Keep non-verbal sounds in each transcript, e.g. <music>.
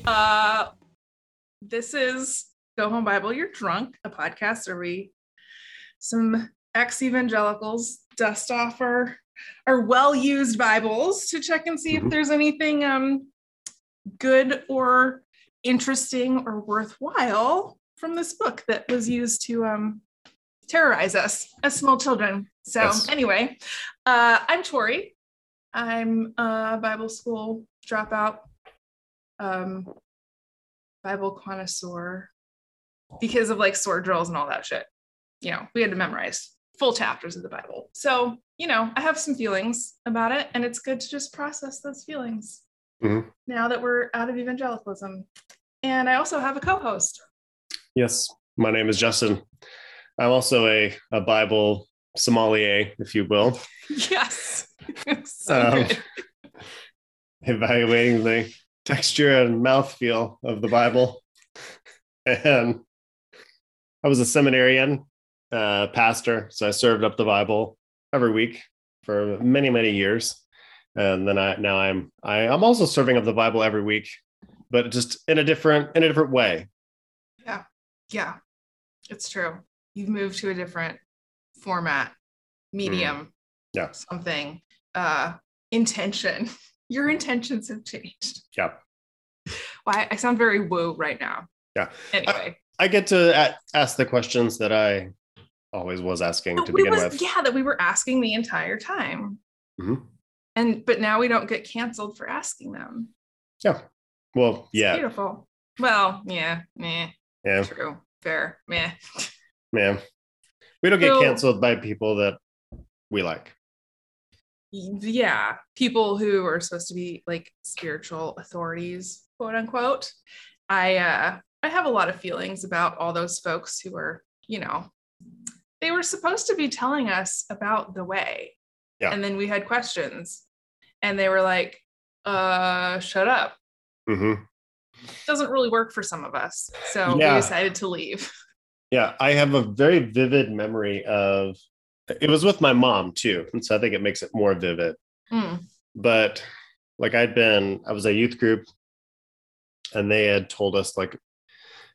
Uh this is Go Home Bible You're Drunk, a podcast where we some ex-evangelicals dust off our our well-used Bibles to check and see if Mhm. there's anything um good or interesting or worthwhile from this book that was used to um terrorize us as small children. So Yes. anyway, uh I'm Tori. I'm a Bible school dropout um Bible connoisseur because of like sword drills and all that shit. You know, we had to memorize full chapters of the Bible. So, you know, I have some feelings about it, and it's good to just process those feelings Mhm. now that we're out of evangelicalism. And I also have a co-host. Yes, my name is Justin. I'm also a, a Bible sommelier, if you will, <laughs> Yes. <laughs> so Um, <laughs> evaluating the texture and mouthfeel of the Bible. And I was a seminarian uh, pastor, so I served up the Bible every week for many, many years. And then I now I'm I, I'm also serving up the Bible every week, but just in a different in a different way. Yeah, yeah, it's true. You've moved to a different format, medium, Yeah. something, uh, intention. <laughs> Your intentions have changed. Yeah. Why I sound very woo right now. Yeah. Anyway, I get to ask the questions that I always was asking to begin was, with. yeah, that we were asking the entire time, Mhm. and but now we don't get canceled for asking them. Yeah. Well, It's yeah, beautiful. Well, yeah, meh, yeah, true, fair, meh. man. We don't get So- canceled by people that we like. Yeah people who are supposed to be like spiritual authorities quote unquote i uh i have a lot of feelings about all those folks who are you know they were supposed to be telling us about the way Yeah. and then we had questions and they were like uh shut up Mm-hmm. doesn't really work for some of us so Yeah. we decided to leave <laughs> Yeah, I have a very vivid memory of it was with my mom too, and so I think it makes it more vivid. Hmm. But like I'd been, I was a youth group, and they had told us like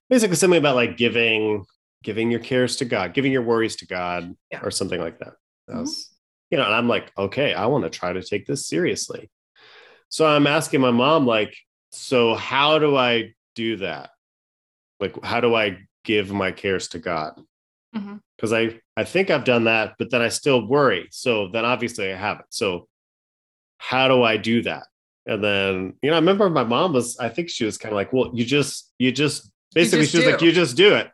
basically something about like giving giving your cares to God, giving your worries to God, Yeah. or something like that. That Mhm. was, you know, and I'm like, okay, I want to try to take this seriously. So I'm asking my mom, like, so how do I do that? Like, how do I give my cares to God? Because I I think I've done that, but then I still worry. So then obviously I haven't. So how do I do that? And then, you know, I remember my mom was, I think she was kind of like, well, you just, you just basically just she was like, you just do it.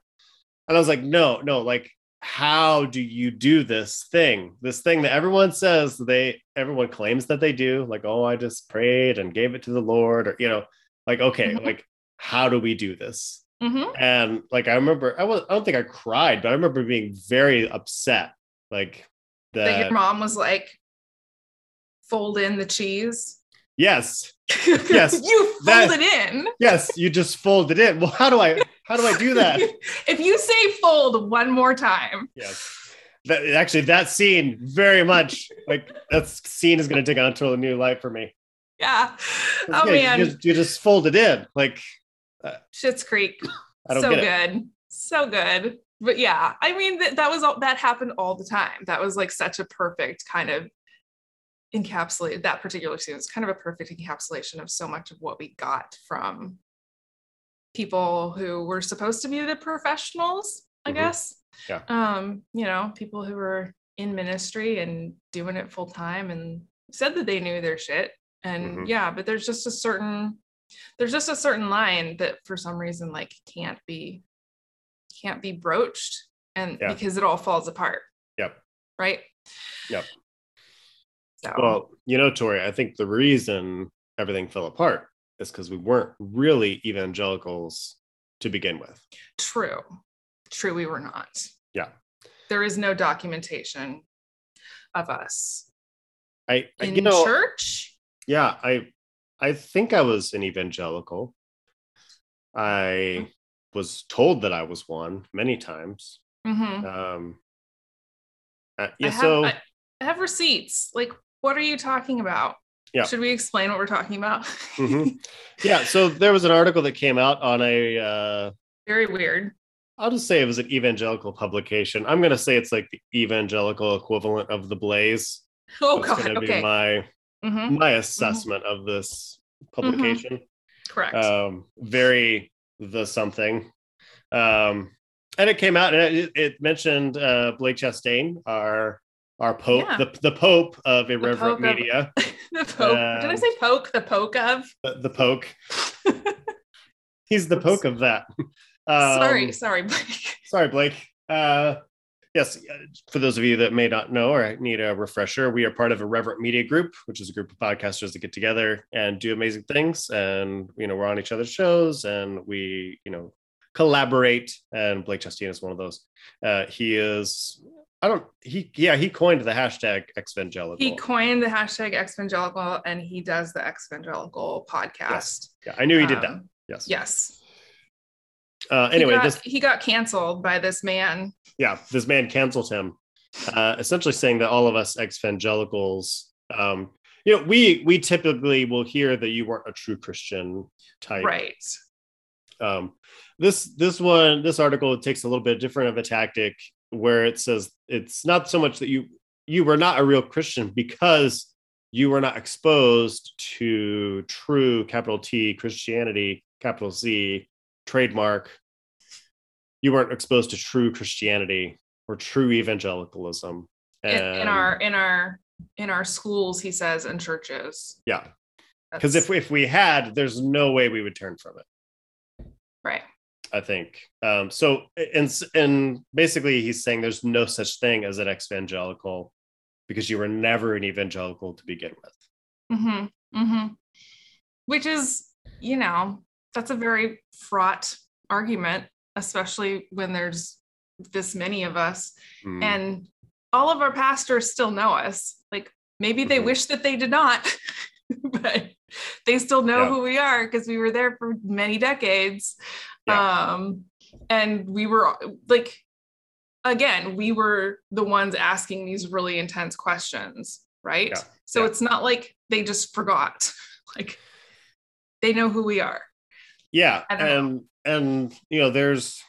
And I was like, no, no, like, how do you do this thing? This thing that everyone says they everyone claims that they do, like, oh, I just prayed and gave it to the Lord, or you know, like, okay, Mhm. like, how do we do this? Mhm. And like I remember, I was I don't think I cried, but I remember being very upset. Like that that your mom was like fold in the cheese yes, <laughs> Yes, you that- fold it in yes, you just fold it in. Well, how do I how do I do that? <laughs> if you say fold one more time, yes. That actually that scene very much like that scene is gonna take on a total new life for me. yeah. Oh Yeah, man, you just, you just fold it in. Like Schitt's Creek. <coughs> I don't so good. so good. But yeah, I mean that that was all that happened all the time. That was like such a perfect kind of encapsulate that particular scene. It's kind of a perfect encapsulation of so much of what we got from people who were supposed to be the professionals, I Mhm. guess. Yeah. Um, you know, people who were in ministry and doing it full time and said that they knew their shit. And Mhm. yeah, but there's just a certain there's just a certain line that for some reason like can't be can't be broached and Yeah. because it all falls apart. Yep. Right? Yep. So Well, you know, Tori, I think the reason everything fell apart is because we weren't really evangelicals to begin with. true. True, we were not. Yeah. There is no documentation of us I, I in you know, church. yeah, I I think I was an evangelical. I was told that I was one many times. Mhm. Um, uh, I have, so I, I have receipts. Like, what are you talking about? Yeah. Should we explain what we're talking about? Mhm. <laughs> yeah, so there was an article that came out on a uh, Very weird. I'll just say it was an evangelical publication. I'm going to say it's like the evangelical equivalent of the Blaze. Oh God. Okay. my Mhm. my assessment of this publication. Correct. Um, very the something. Um, and it came out and it, it mentioned uh, Blake Chastain, our our pope, Yeah. the, the pope of irreverent Pope of- media, <laughs> the poke. Did I say poke? The poke of? the, the poke. <laughs> He's the poke of that. Um, sorry, sorry, Blake. Sorry, Blake. Uh, yes, uh, for those of you that may not know or need a refresher, we are part of Irreverent Media Group, which is a group of podcasters that get together and do amazing things. And you know, we're on each other's shows, and we, you know, collaborate. And Blake Chastain is one of those. Uh, he is. I don't. He yeah. He coined the hashtag exvangelical. He coined the hashtag exvangelical and he does the exvangelical podcast. yeah, I knew he did that. Um, Yes. Yes. Uh, anyway, he got, this he got canceled by this man. yeah, this man canceled him, uh, essentially saying that all of us evangelicals, um, you know, we we typically will hear that you weren't a true Christian type. Right. Um, this this one, this article takes a little bit different of a tactic where it says it's not so much that you you were not a real Christian because you were not exposed to true capital T Christianity, capital C trademark. You weren't exposed to true Christianity or true evangelicalism. In, in our in our in our schools, he says, and churches. yeah, because if if we had, there's no way we would turn from it. right. I think. Um, so, and and basically, he's saying there's no such thing as an evangelical because you were never an evangelical to begin with. Mm hmm Mm hmm Which is, you know, that's a very fraught argument, especially when there's this many of us Mm, and all of our pastors still know us. Like maybe they Mhm. wish that they did not, <laughs> but they still know Yeah. who we are because we were there for many decades. Um, and we were like, again, we were the ones asking these really intense questions, right? Yeah. So Yeah. it's not like they just forgot. <laughs> Like they know who we are. Yeah, and and you know, there's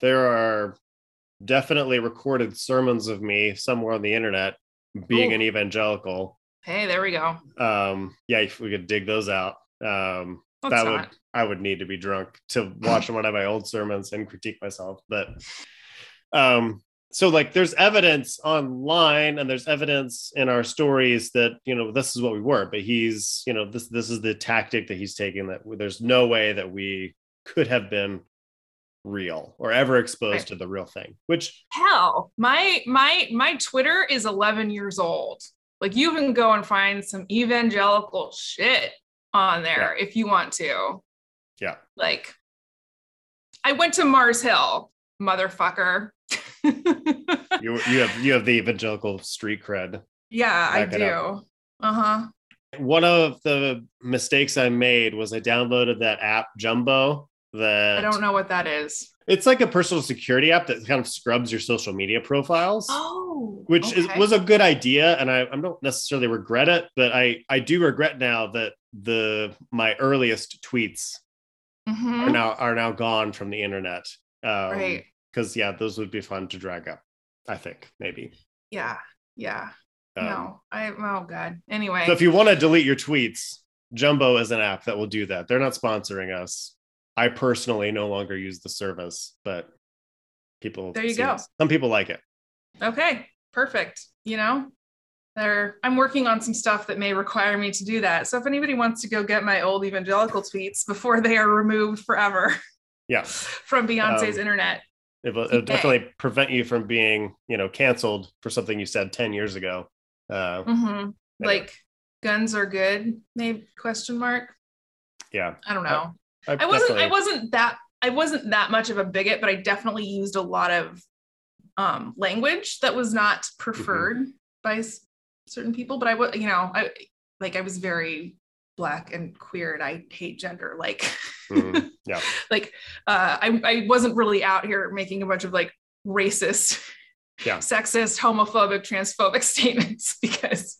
there are definitely recorded sermons of me somewhere on the internet being Ooh. an evangelical. Hey, there we go. Um, yeah, if we could dig those out. Um, Let's that not. would I would need to be drunk to watch one of my old sermons and critique myself. But um, so like there's evidence online and there's evidence in our stories that you know this is what we were, but he's you know this this is the tactic that he's taking that there's no way that we could have been real or ever exposed to the real thing, which hell my my my twitter is 11 years old. Like you can go and find some evangelical shit on there if you want to. Yeah, like i went to mars hill motherfucker you you have you have the evangelical street cred. yeah i Back do uh-huh One of the mistakes I made was I downloaded that app Jumbo that i don't know what that is It's like a personal security app that kind of scrubs your social media profiles, oh which is, was a good idea, and I, I don't necessarily regret it, but I I do regret now that the my earliest tweets Mhm. are now are now gone from the internet. Um, right. Because yeah, those would be fun to drag up. I think maybe. Yeah. Yeah. Um, no. I oh god. Anyway. So if you want to delete your tweets, Jumbo is an app that will do that. They're not sponsoring us. I personally no longer use the service, but people There you go. Some people like it. okay. Perfect. You know, there I'm working on some stuff that may require me to do that. So if anybody wants to go get my old evangelical tweets before they are removed forever Yeah. <laughs> from Beyonce's Um, internet. It will it'll Okay. definitely prevent you from being, you know, canceled for something you said 10 years ago. Uh, hmm Like guns are good, maybe question mark. yeah. I don't know. I, I wasn't I wasn't that I wasn't that much of a bigot, but I definitely used a lot of um language that was not preferred by s- certain people. But I was, you know, I like I was very black and queer and I hate gender. Like Mhm. <laughs> Yeah. like uh I, I wasn't really out here making a bunch of like racist, Yeah. sexist, homophobic, transphobic <laughs> statements because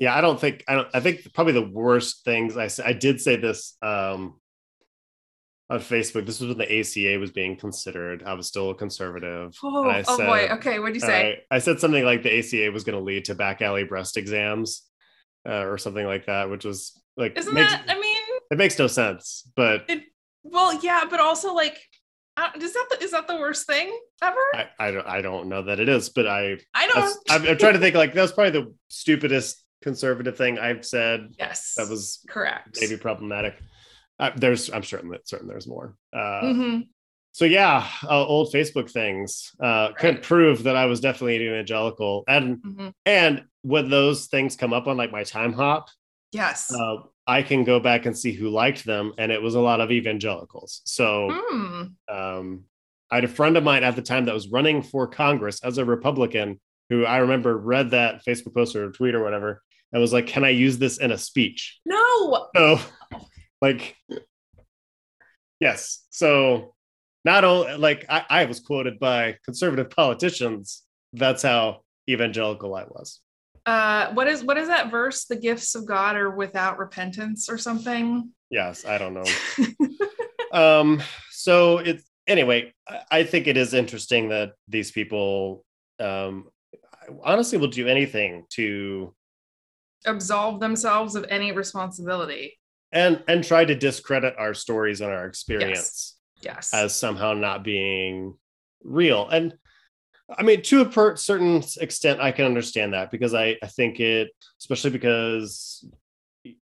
yeah i don't think i don't i think probably the worst things i said i did say this um on facebook this was when the aca was being considered i was still a conservative oh, oh boy. Okay, what'd you say? I, I said something like the aca was going to lead to back alley breast exams uh, or something like that which was like Isn't makes, that I mean it makes no sense but it, Well, yeah, but also like, is that the, is that the worst thing ever? I, I, don't i don't know that it is but i I don't. I'm, I'm trying to think like that's probably the stupidest conservative thing i've said yes, that was correct. maybe problematic uh, there's i'm certain that certain there's more uh, hmm so yeah uh, old facebook things uh Right. prove that i was definitely an evangelical and hmm and when those things come up on like my Timehop Yes. uh, i can go back and see who liked them and it was a lot of evangelicals so Hmm. um i had a friend of mine at the time that was running for congress as a republican who i remember read that facebook post or tweet or whatever and was like can i use this in a speech No. so like yes so not only like I, I was quoted by conservative politicians that's how evangelical i was Uh, what is what is that verse? The gifts of God are without repentance or something. yes i don't know <laughs> um so it's anyway I- think it is interesting that these people um honestly will do anything to Absolve themselves of any responsibility. and and try to discredit our stories and our experience Yes. as somehow not being real. And I mean, to a per- certain extent, I can understand that because I, I think it, especially because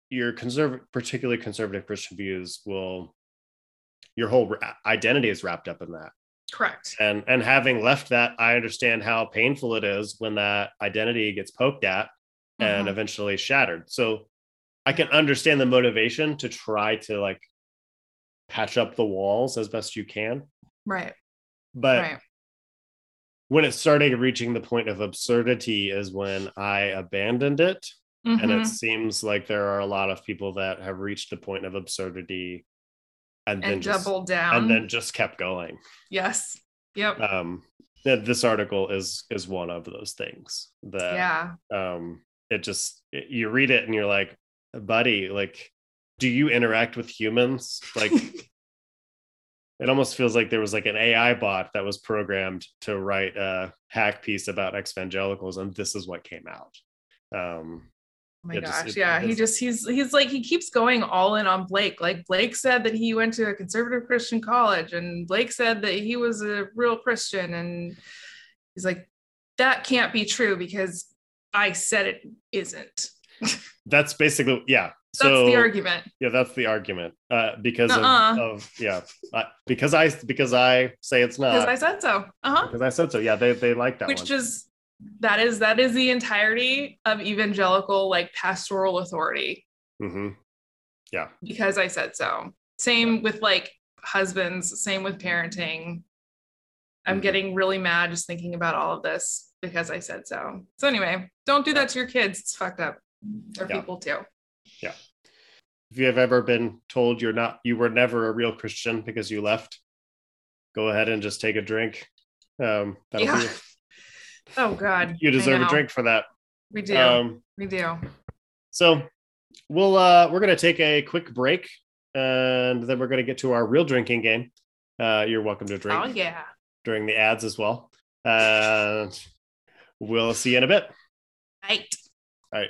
your conservative, particularly conservative Christian views will, your whole ra- identity is wrapped up in that. Correct. And and having left that, I understand how painful it is when that identity gets poked at and Mhm. eventually shattered. So I can understand the motivation to try to like patch up the walls as best you can. Right. But right. When it started reaching the point of absurdity is when I abandoned it. And Mhm. it seems like there are a lot of people that have reached the point of absurdity and then and just double down. and then just kept going. yes. Yep. Um this article is is one of those things that yeah. um it just it- you read it and you're like buddy like do you interact with humans like <laughs> it almost feels like there was like an ai bot that was programmed to write a hack piece about evangelicals and this is what came out um Oh my It just- gosh. it- yeah. it He just he's he's like he keeps going all in on Blake. Like Blake said that he went to a conservative Christian college and Blake said that he was a real Christian and he's like that can't be true because I said it isn't. <laughs> that's basically yeah That's so the argument. yeah that's the argument uh because Uh-uh. of, of yeah uh, because i because i say it's not. Because I said so. Uh-huh. because i said so yeah they they like that Which one is that is that is the entirety of evangelical like pastoral authority. hmm Yeah. because I said so. Same with like husbands, same with parenting. I'm Mhm. getting really mad just thinking about all of this because I said so. So anyway, don't do that to your kids. It's fucked up. Or Yeah. people too. If you have ever been told you're not you were never a real christian because you left go ahead and just take a drink um that'll Yeah. be, <laughs> Oh God. you deserve a drink for that We do. um we do. so we'll uh we're gonna take a quick break and then we're gonna get to our real drinking game Uh, you're welcome to drink Oh yeah. during the ads as well. And we'll see you in a bit. Right. All right.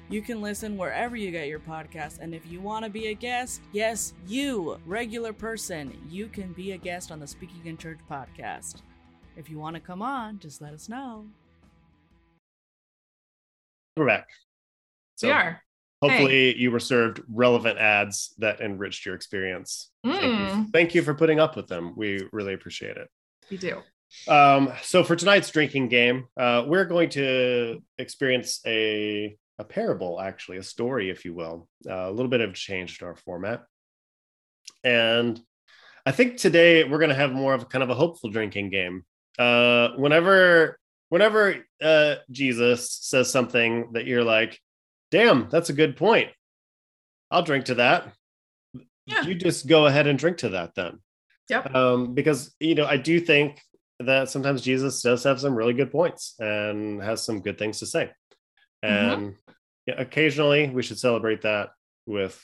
You can listen wherever you get your podcast, and if you want to be a guest, yes, you, regular person, you can be a guest on the Speaking in Church podcast. If you want to come on, just let us know. We're back. So we are. hopefully you were served relevant ads that enriched your experience. Thank, you. Mm, Thank you for putting up with them. We really appreciate it. we do. Um, so for tonight's drinking game, uh, we're going to experience a a parable, actually, a story, if you will. Uh, a little bit of change to our format, and I think today we're going to have more of a kind of a hopeful drinking game. Uh, whenever whenever uh, Jesus says something that you're like, "Damn, that's a good point," I'll drink to that. Yeah. You just go ahead and drink to that then Yep. um, because you know I do think that sometimes Jesus does have some really good points and has some good things to say, and yeah, occasionally we should celebrate that with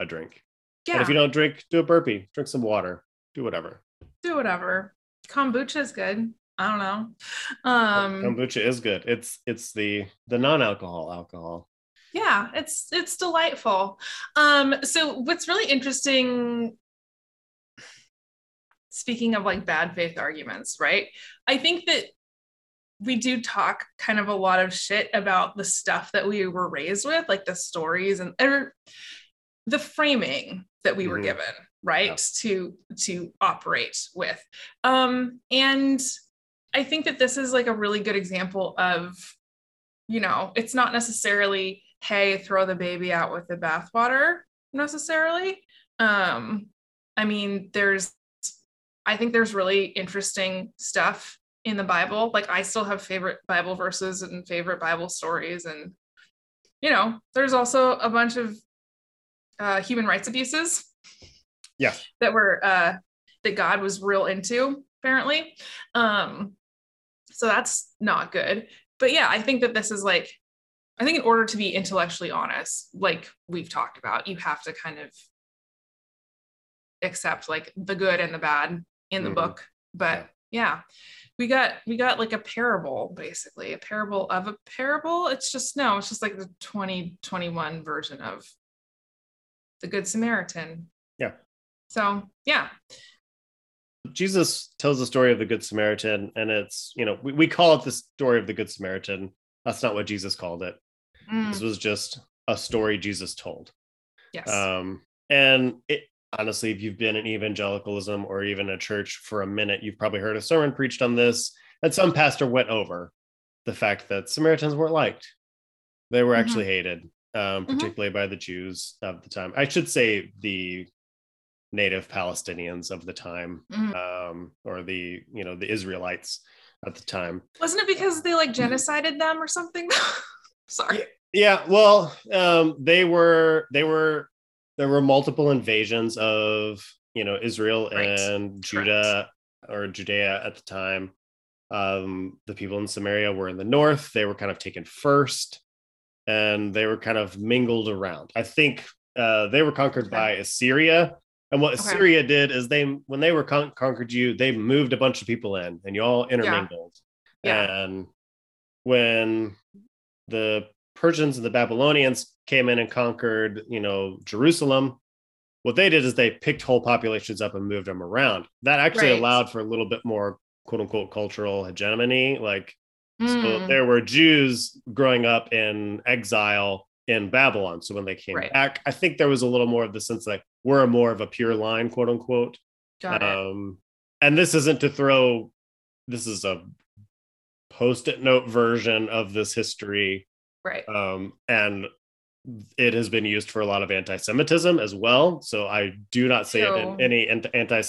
a drink. Yeah. And if you don't drink, do a burpee, drink some water, do whatever. do whatever. Kombucha is good. I don't know. Um, Kombucha is good. It's it's the the non-alcohol alcohol. yeah it's it's delightful um so what's really interesting speaking of like bad faith arguments right i think that we do talk kind of a lot of shit about the stuff that we were raised with like the stories and or the framing that we were Mhm. given right Yeah. to to operate with um and i think that this is like a really good example of you know it's not necessarily hey throw the baby out with the bathwater necessarily um i mean there's i think there's really interesting stuff in the bible like i still have favorite bible verses and favorite bible stories and you know there's also a bunch of uh, human rights abuses Yeah. that were uh that god was real into apparently um so that's not good but yeah i think that this is like i think in order to be intellectually honest like we've talked about you have to kind of accept like the good and the bad in the Mhm. book but yeah we got we got like a parable basically a parable of a parable it's just no it's just like the 2021 version of the good samaritan Yeah. so yeah Jesus tells the story of the Good Samaritan, and it's you know we, we call it the story of the Good Samaritan. That's not what Jesus called it. Mm, This was just a story Jesus told. yes Um, and it honestly, if you've been in evangelicalism or even a church for a minute, you've probably heard a sermon preached on this, and some pastor went over the fact that Samaritans weren't liked. They were Mhm. actually hated, um, Mhm. particularly by the Jews of the time. I should say the native Palestinians of the time, Mhm. um, or the you know the Israelites at the time. wasn't it because they like genocided them or something <laughs> sorry Yeah, well, um, they were they were there were multiple invasions of you know Israel Right. and Judah or Judea at the time. Um, the people in Samaria were in the north; they were kind of taken first, and they were kind of mingled around. I think uh, they were conquered Okay. by Assyria, and what Okay. Assyria did is they when they were con- conquered you, they moved a bunch of people in, and you all intermingled. Yeah. And when the Persians and the Babylonians came in and conquered, you know, Jerusalem, what they did is they picked whole populations up and moved them around. That actually Right. allowed for a little bit more quote unquote cultural hegemony. Like, so Mm, there were Jews growing up in exile in Babylon. So when they came Right. back, I think there was a little more of the sense that we're more of a pure line, quote unquote. got it Um, and this isn't to throw, this is a post it note version of this history. Right Um, and it has been used for a lot of anti Semitism as well. So I do not say it in any anti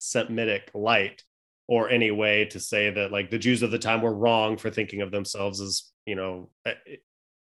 Semitic light or any way to say that like the Jews of the time were wrong for thinking of themselves as, you know, it,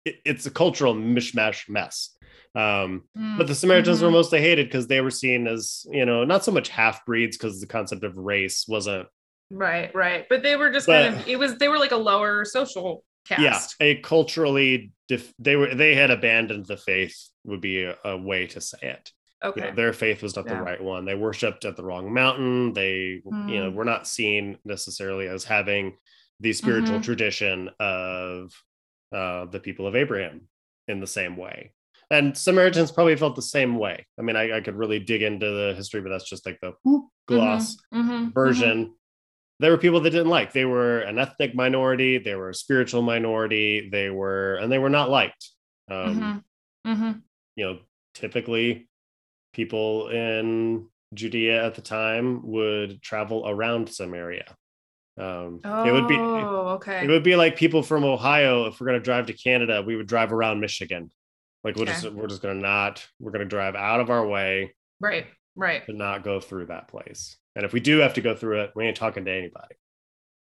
it's a cultural mishmash mess. Um, but the Samaritans Mhm. were mostly hated because they were seen as, you know, not so much half breeds because the concept of race wasn't, right, right. But they were just But- kind of it was they were like a lower social cast. yeah, a culturally, they were, they had abandoned the faith, would be a, a way to say it. You Okay. know, their faith was not the right one. They worshipped at the wrong mountain. They, you know, Mm. were not seen necessarily as having the spiritual Mhm. tradition of uh, the people of Abraham in the same way. And Samaritans probably felt the same way. I mean, I, I could really dig into the history, but that's just like the whoop, gloss Mhm, version. There were people that didn't like. They were an ethnic minority. They were a spiritual minority. They were, and they were not liked. Um, mhm, mhm. you know, typically people in Judea at the time would travel around Samaria. Um, it would be Oh, okay. it would be like people from Ohio. If we're going to drive to Canada, we would drive around Michigan. Like we're just we're just going to not we're going to drive out of our way right, right. to not go through that place. And if we do have to go through it, we ain't talking to anybody.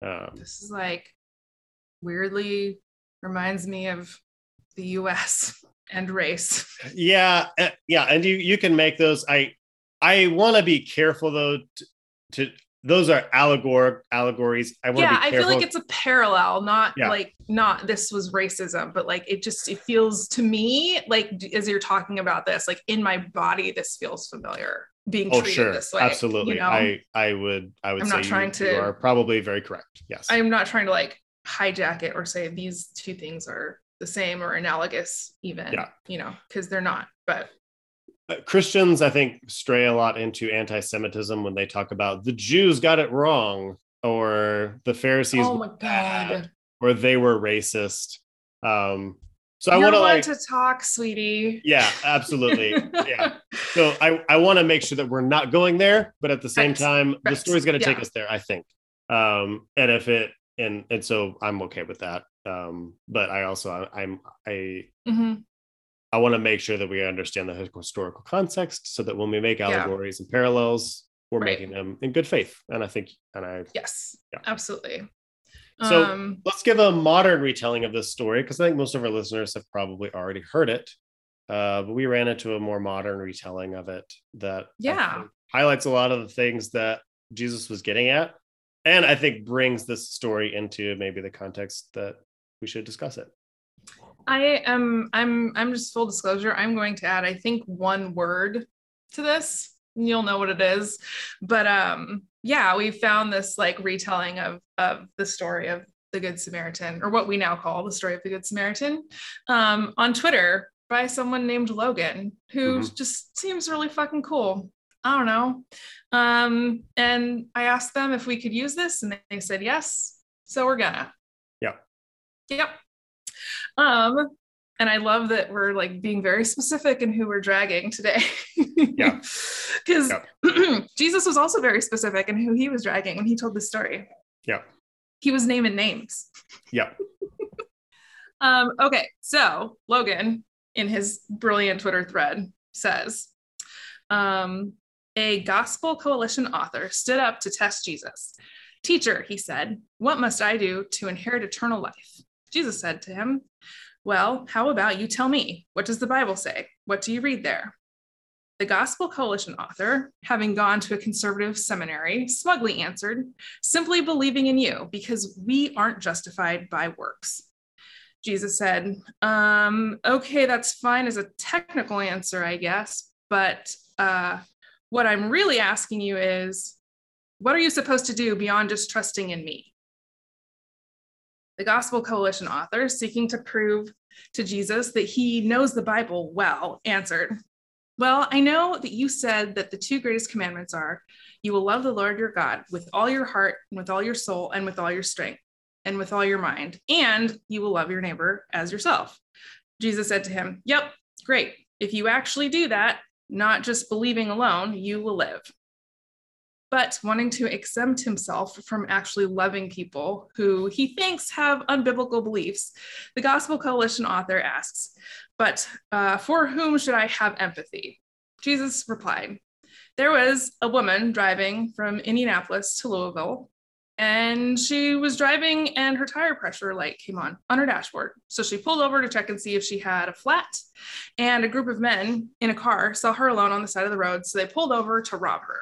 Um, This is like weirdly reminds me of the US and <laughs> race. <laughs> yeah uh, yeah and you you can make those i i want to be careful though to, to those are allegoric allegories i want to Yeah, I feel like it's a parallel, not Yeah. like not this was racism, but like it just it feels to me like as you're talking about this, like in my body, this feels familiar. Being oh treated sure this way. absolutely You know? i i would i would I'm say not trying you, you to- are probably very correct yes I'm not trying to like hijack it or say these two things are the same or analogous, even. Yeah. You know, because they're not. But Uh, christians i think stray a lot into anti-semitism when they talk about the jews got it wrong or the pharisees oh my bad, god, or they were racist um so i want to like to talk, sweetie. yeah absolutely yeah <laughs> so I, I want to make sure that we're not going there, but at the same Right. time, the story's going to take us there, I think. Um, and if it and and so I'm okay with that. Um, but I also I, I'm I Mhm. I want to make sure that we understand the historical context so that when we make Yeah. allegories and parallels, we're Right. making them in good faith. And I think and I Yes, Yeah. absolutely. So- um, let's give a modern retelling of this story because I think most of our listeners have probably already heard it. Uh, but we ran into a more modern retelling of it that Yeah. highlights a lot of the things that Jesus was getting at, and I think brings this story into maybe the context that we should discuss it. I am I'm I'm just full disclosure. I'm going to add, I think, one word to this. You'll know what it is. But um, yeah, we found this like retelling of of the story of the Good Samaritan, or what we now call the story of the Good Samaritan, um, on Twitter by someone named Logan, who just seems really fucking cool. I don't know. Um, and I asked them if we could use this, and they said yes. So we're gonna. Yeah. Yep. Um, and I love that we're like being very specific in who we're dragging today. Yeah. <laughs> Because <clears throat> Jesus was also very specific in who he was dragging when he told this story. Yeah. He was naming names. Yeah. <laughs> Um, okay, so Logan, in his brilliant Twitter thread, says um, a Gospel Coalition author stood up to test Jesus. Teacher, he said, what must I do to inherit eternal life? Jesus said to him, Well, how about you tell me? What does the Bible say? What do you read there? The Gospel Coalition author, having gone to a conservative seminary, smugly answered, Simply believing in you, because we aren't justified by works. Jesus said, um, Okay, that's fine as a technical answer, I guess, but uh, what I'm really asking you is, what are you supposed to do beyond just trusting in me? The Gospel Coalition author, seeking to prove to Jesus that he knows the Bible well, answered, Well, I know that you said that the two greatest commandments are you will love the Lord your God with all your heart, and with all your soul, and with all your strength, and with all your mind, and you will love your neighbor as yourself. Jesus said to him, Yep, great. If you actually do that, not just believing alone, you will live. But wanting to exempt himself from actually loving people who he thinks have unbiblical beliefs, the Gospel Coalition author asks, But uh, for whom should I have empathy? Jesus replied, There was a woman driving from Indianapolis to Louisville and she was driving and her tire pressure light came on on her dashboard. So she pulled over to check and see if she had a flat. And a group of men in a car saw her alone on the side of the road. So they pulled over to rob her.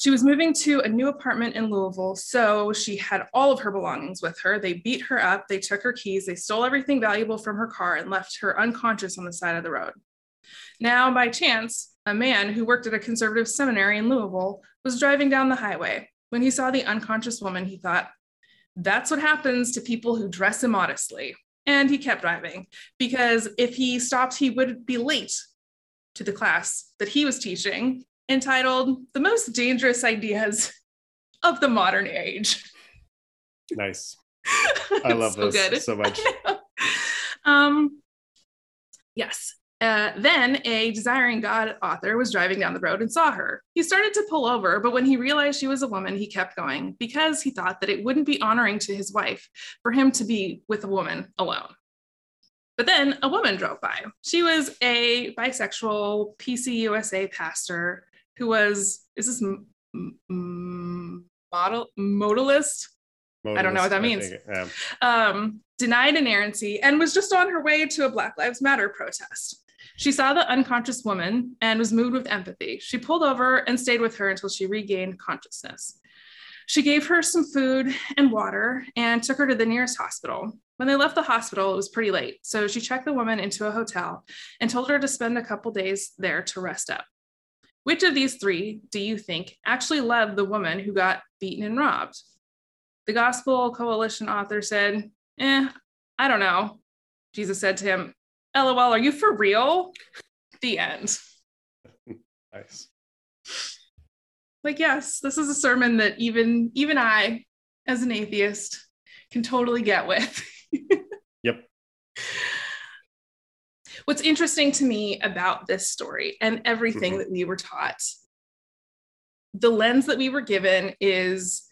She was moving to a new apartment in Louisville, so she had all of her belongings with her. They beat her up, they took her keys, they stole everything valuable from her car and left her unconscious on the side of the road. Now, by chance, a man who worked at a conservative seminary in Louisville was driving down the highway. When he saw the unconscious woman, he thought, that's what happens to people who dress immodestly. And he kept driving because if he stopped, he would be late to the class that he was teaching entitled The Most Dangerous Ideas of the Modern Age. Nice. <laughs> I love so this good. so <laughs> much. um, yes. Uh, then a desiring God author was driving down the road and saw her. He started to pull over, but when he realized she was a woman, he kept going because he thought that it wouldn't be honoring to his wife for him to be with a woman alone. But then a woman drove by. She was a bisexual PCUSA pastor who was is this m- m- model modalist? modalist? I don't know what that means. yeah. um, denied inerrancy and was just on her way to a Black Lives Matter protest. She saw the unconscious woman and was moved with empathy. She pulled over and stayed with her until she regained consciousness. She gave her some food and water and took her to the nearest hospital. When they left the hospital, it was pretty late, so she checked the woman into a hotel and told her to spend a couple days there to rest up. Which of these three do you think actually loved the woman who got beaten and robbed? The Gospel Coalition author said, Eh, I don't know. Jesus said to him, LOL, are you for real? The end. <laughs> nice. Like, yes, this is a sermon that even even I, as an atheist, can totally get with. <laughs> yep what's interesting to me about this story and everything mm-hmm. that we were taught the lens that we were given is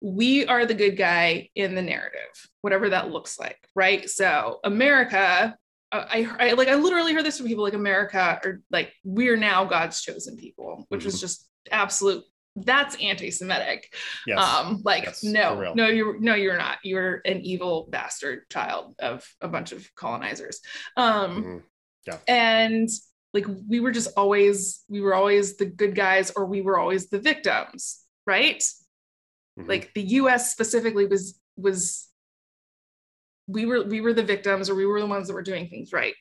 we are the good guy in the narrative whatever that looks like right so america uh, I, I like i literally heard this from people like america or like we're now god's chosen people which mm-hmm. was just absolute that's anti-Semitic. Yes. Um, like yes, no, no, you're no, you're not. You're an evil bastard child of a bunch of colonizers. Um, mm-hmm. Yeah. And like we were just always, we were always the good guys or we were always the victims, right? Mm-hmm. Like the US specifically was was we were we were the victims or we were the ones that were doing things right.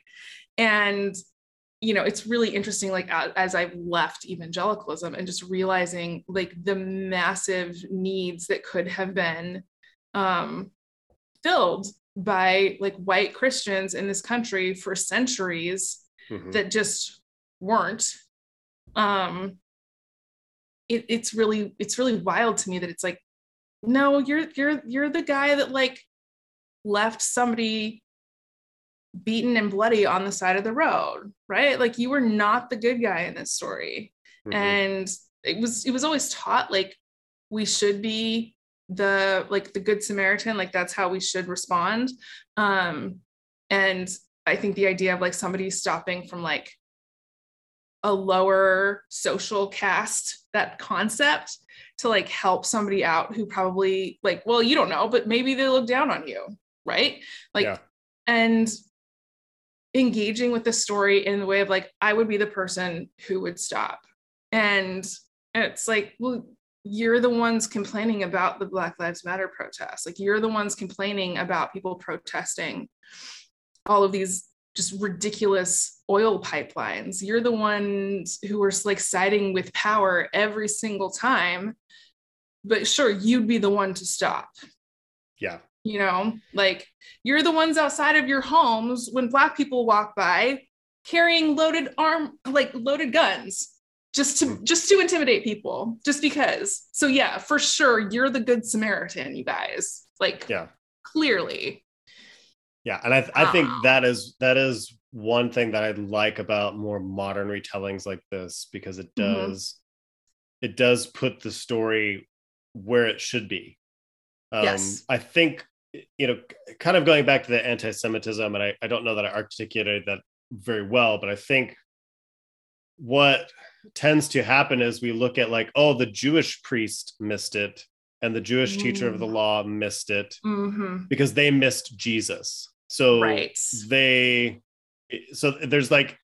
And you know it's really interesting like as i've left evangelicalism and just realizing like the massive needs that could have been um, filled by like white Christians in this country for centuries mm-hmm. that just weren't. Um, it, it's really it's really wild to me that it's like, no, you're you're you're the guy that like left somebody beaten and bloody on the side of the road, right? Like you were not the good guy in this story. Mm-hmm. And it was it was always taught like we should be the like the good samaritan like that's how we should respond. Um and i think the idea of like somebody stopping from like a lower social caste that concept to like help somebody out who probably like well you don't know but maybe they look down on you right? Like yeah. and engaging with the story in the way of like i would be the person who would stop. And it's like well you're the ones complaining about the Black Lives Matter protests. Like you're the ones complaining about people protesting all of these just ridiculous oil pipelines. You're the ones who are like siding with power every single time. But sure, you'd be the one to stop. Yeah. You know, like you're the ones outside of your homes when black people walk by carrying loaded arm like loaded guns just to just to intimidate people just because so yeah for sure you're the good samaritan you guys like yeah clearly yeah and i, I think that is that is one thing that i like about more modern retellings like this because it mm-hmm. does mm-hmm. it does put the story where it should be um, yes. i think you know kind of going back to the anti-semitism and I, I don't know that i articulated that very well but i think what tends to happen is we look at like, oh, the Jewish priest missed it. and the Jewish teacher of the law missed it hmm because they missed Jesus. So Right. they so there's like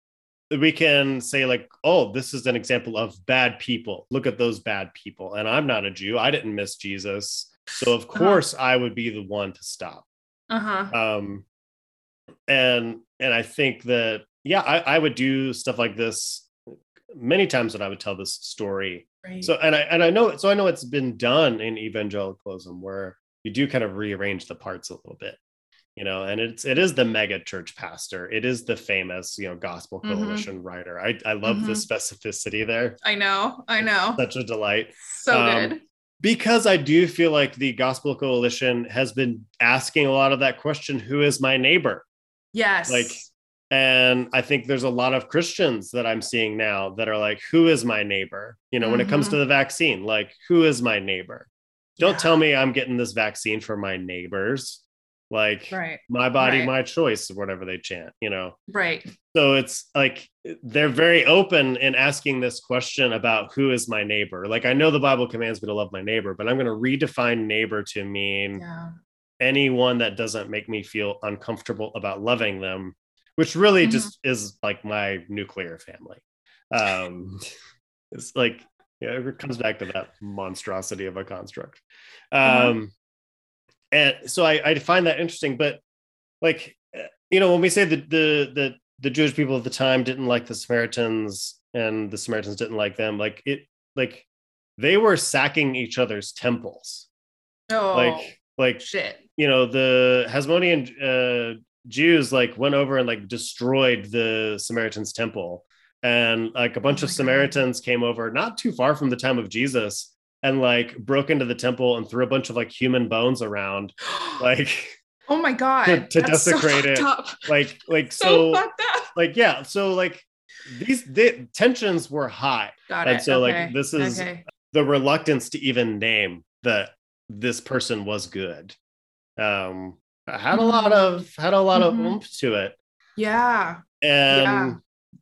we can say like oh this is an example of bad people look at those bad people and i'm not a jew i didn't miss jesus so of course i would be the one to stop Uh-huh. um and and i think that yeah I, I would do stuff like this many times when i would tell this story Right. so and i and i know so i know it's been done in evangelicalism where you do kind of rearrange the parts a little bit you know and it's it is the mega church pastor it is the famous you know gospel Mhm. coalition writer i i love the Mhm. specificity there I know. I know. such a delight So Um, good. because I do feel like the Gospel Coalition has been asking a lot of that question who is my neighbor? Yes. like, And I think there's a lot of Christians that I'm seeing now that are like, who is my neighbor? You know, when it comes to mm-hmm. the vaccine, like, who is my neighbor? Don't Yeah. tell me I'm getting this vaccine for my neighbors. Like, right. my body, Right. my choice, or whatever they chant, you know? Right. So it's like they're very open in asking this question about who is my neighbor. Like I know the Bible commands me to love my neighbor, but I'm going to redefine neighbor to mean Yeah. anyone that doesn't make me feel uncomfortable about loving them, which really Mhm. just is like my nuclear family. Um, <laughs> it's like yeah, it comes back to that monstrosity of a construct. Uh-huh. Um, and so I, I find that interesting, but like uh, you know when we say that the the the Jewish people at the time didn't like the Samaritans and the Samaritans didn't like them, like it like they were sacking each other's temples, Oh, like like shit. you know the Hasmonean uh, Jews like went over and like destroyed the Samaritans temple, and like a bunch Oh of my God. Samaritans came over not too far from the time of Jesus and like broke into the temple and threw a bunch of like human bones around, <gasps> like oh my god. to- to That's so desecrate it. Up. like like So, so, like yeah so like these the tensions were high Got and it. so, like, this is- okay. the reluctance to even name that this person was good um had a lot of had a lot of Mhm. oomph to it Yeah. and Yeah.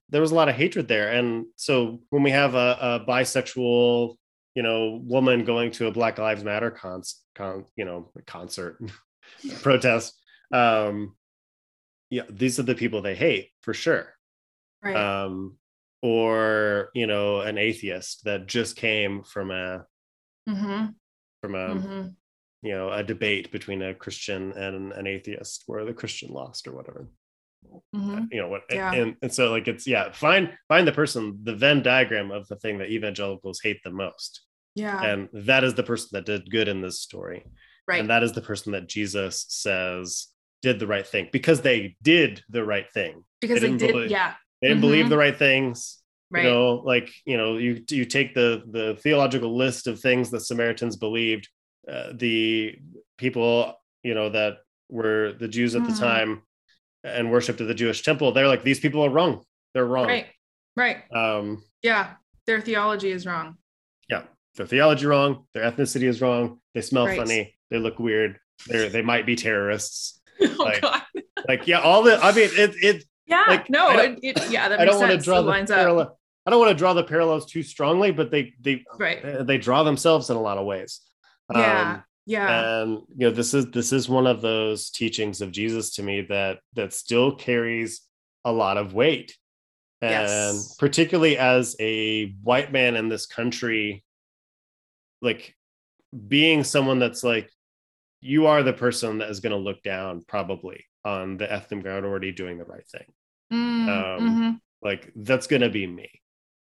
there was a lot of hatred there and so when we have a, a bisexual you know woman going to a black lives matter con, con you know concert <laughs> protest um yeah these are the people they hate for sure Right. um or you know an atheist that just came from a mm-hmm. from a mm-hmm. You know a debate between a christian and an atheist where the christian lost or whatever Mm-hmm. you know what Yeah. and, and so like it's yeah find find the person the venn diagram of the thing that evangelicals hate the most Yeah. and that is the person that did good in this story right. and that is the person that jesus says did the right thing because they did the right thing because they they didn't believe- yeah. they didn't Mhm. believe the right things Right. you know like you know you you take the the theological list of things the samaritans believed uh, the people you know that were the jews at the Mhm. time and worshipped at the jewish temple they're like these people are wrong they're wrong Right. Right. um Yeah. Their theology is wrong. yeah their theology wrong their ethnicity is wrong they smell Right. funny they look weird they they might be terrorists <laughs> oh Like, god. like yeah all the i mean it it Yeah. like, no. It, it, yeah. That i don't want to draw It the lines up. parallel i don't want to draw the parallels too strongly but they they Right. uh, they draw themselves in a lot of ways. Yeah. Um, Yeah. and you know, this is this is one of those teachings of Jesus to me that that still carries a lot of weight. And Yes. particularly as a white man in this country, like being someone that's like, you are the person that is going to look down probably on the ethnic minority doing the right thing Mm, um, mhm. like that's gonna be me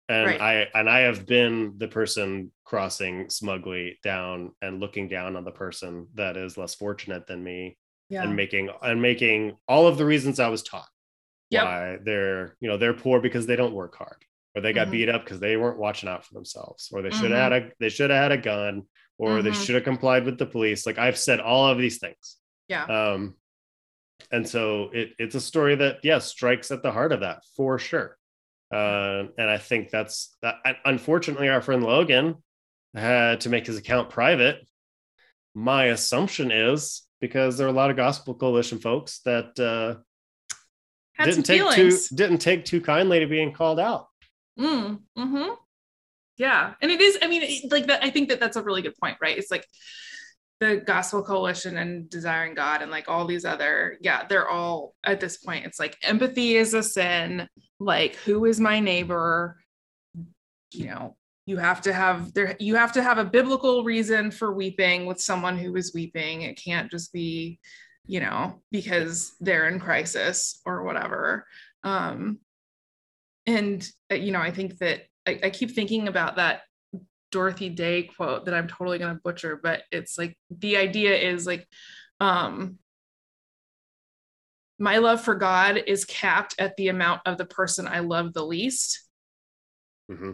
and Right. i and i have been the person crossing smugly down and looking down on the person that is less fortunate than me Yeah. and making and making all of the reasons i was taught Yep. why they're you know they're poor because they don't work hard or they got Mhm. beat up because they weren't watching out for themselves or they should have had a they should have had a gun or they Mhm. should have complied with the police like i've said all of these things yeah. um and so it, it's a story that yes strikes at the heart of that for sure uh, and i think that's that unfortunately our friend logan had to make his account private. My assumption is because there are a lot of gospel coalition folks that uh, didn't take feelings. too didn't take too kindly to being called out. Mm, hmm yeah. And it is i mean it, like that i think that that's a really good point right? It's like the gospel coalition and desiring god and like all these other yeah they're all at this point it's like empathy is a sin. Like who is my neighbor? You know you have to have there you have to have a biblical reason for weeping with someone who is weeping. It can't just be you know because they're in crisis or whatever. Um and uh, you know i think that I, I keep thinking about that dorothy day quote that i'm totally going to butcher but it's like the idea is like um my love for god is capped at the amount of the person i love the least. Hmm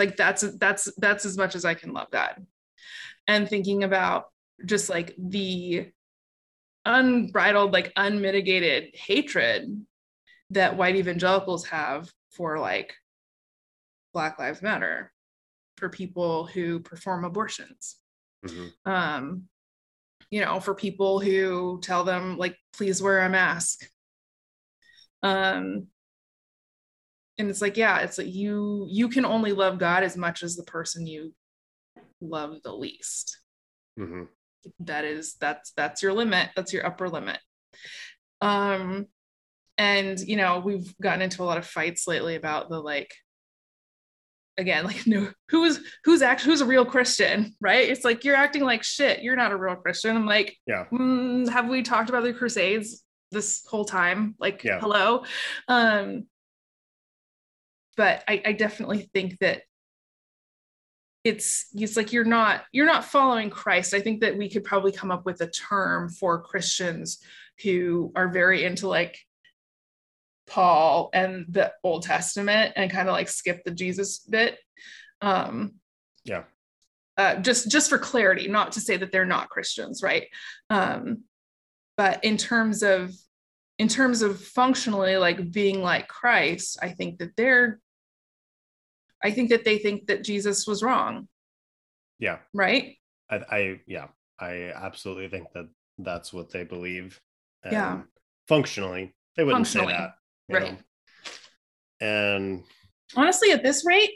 like that's that's that's as much as i can love god. And thinking about just like the unbridled like unmitigated hatred that white evangelicals have for like black lives matter for people who perform abortions. Hmm um you know for people who tell them like please wear a mask. Um and it's like yeah it's like you you can only love god as much as the person you love the least. Hmm that is that's that's your limit. That's your upper limit. Um and you know we've gotten into a lot of fights lately about the like again like <laughs> no who's who's actually who's a real christian right? It's like you're acting like shit. You're not a real christian. I'm like Yeah. mm, have we talked about the crusades this whole time? Like Yeah. hello? Um but I, I definitely think that it's it's like you're not you're not following christ. I think that we could probably come up with a term for christians who are very into like paul and the old testament and kind of like skip the jesus bit um Yeah. uh, just just for clarity not to say that they're not christians right um but in terms of in terms of functionally like being like christ i think that they're i think that they think that jesus was wrong Yeah. right I, I yeah, I absolutely think that that's what they believe. And Yeah. Functionally, they wouldn't Functionally, say that. Right. know? And honestly at this rate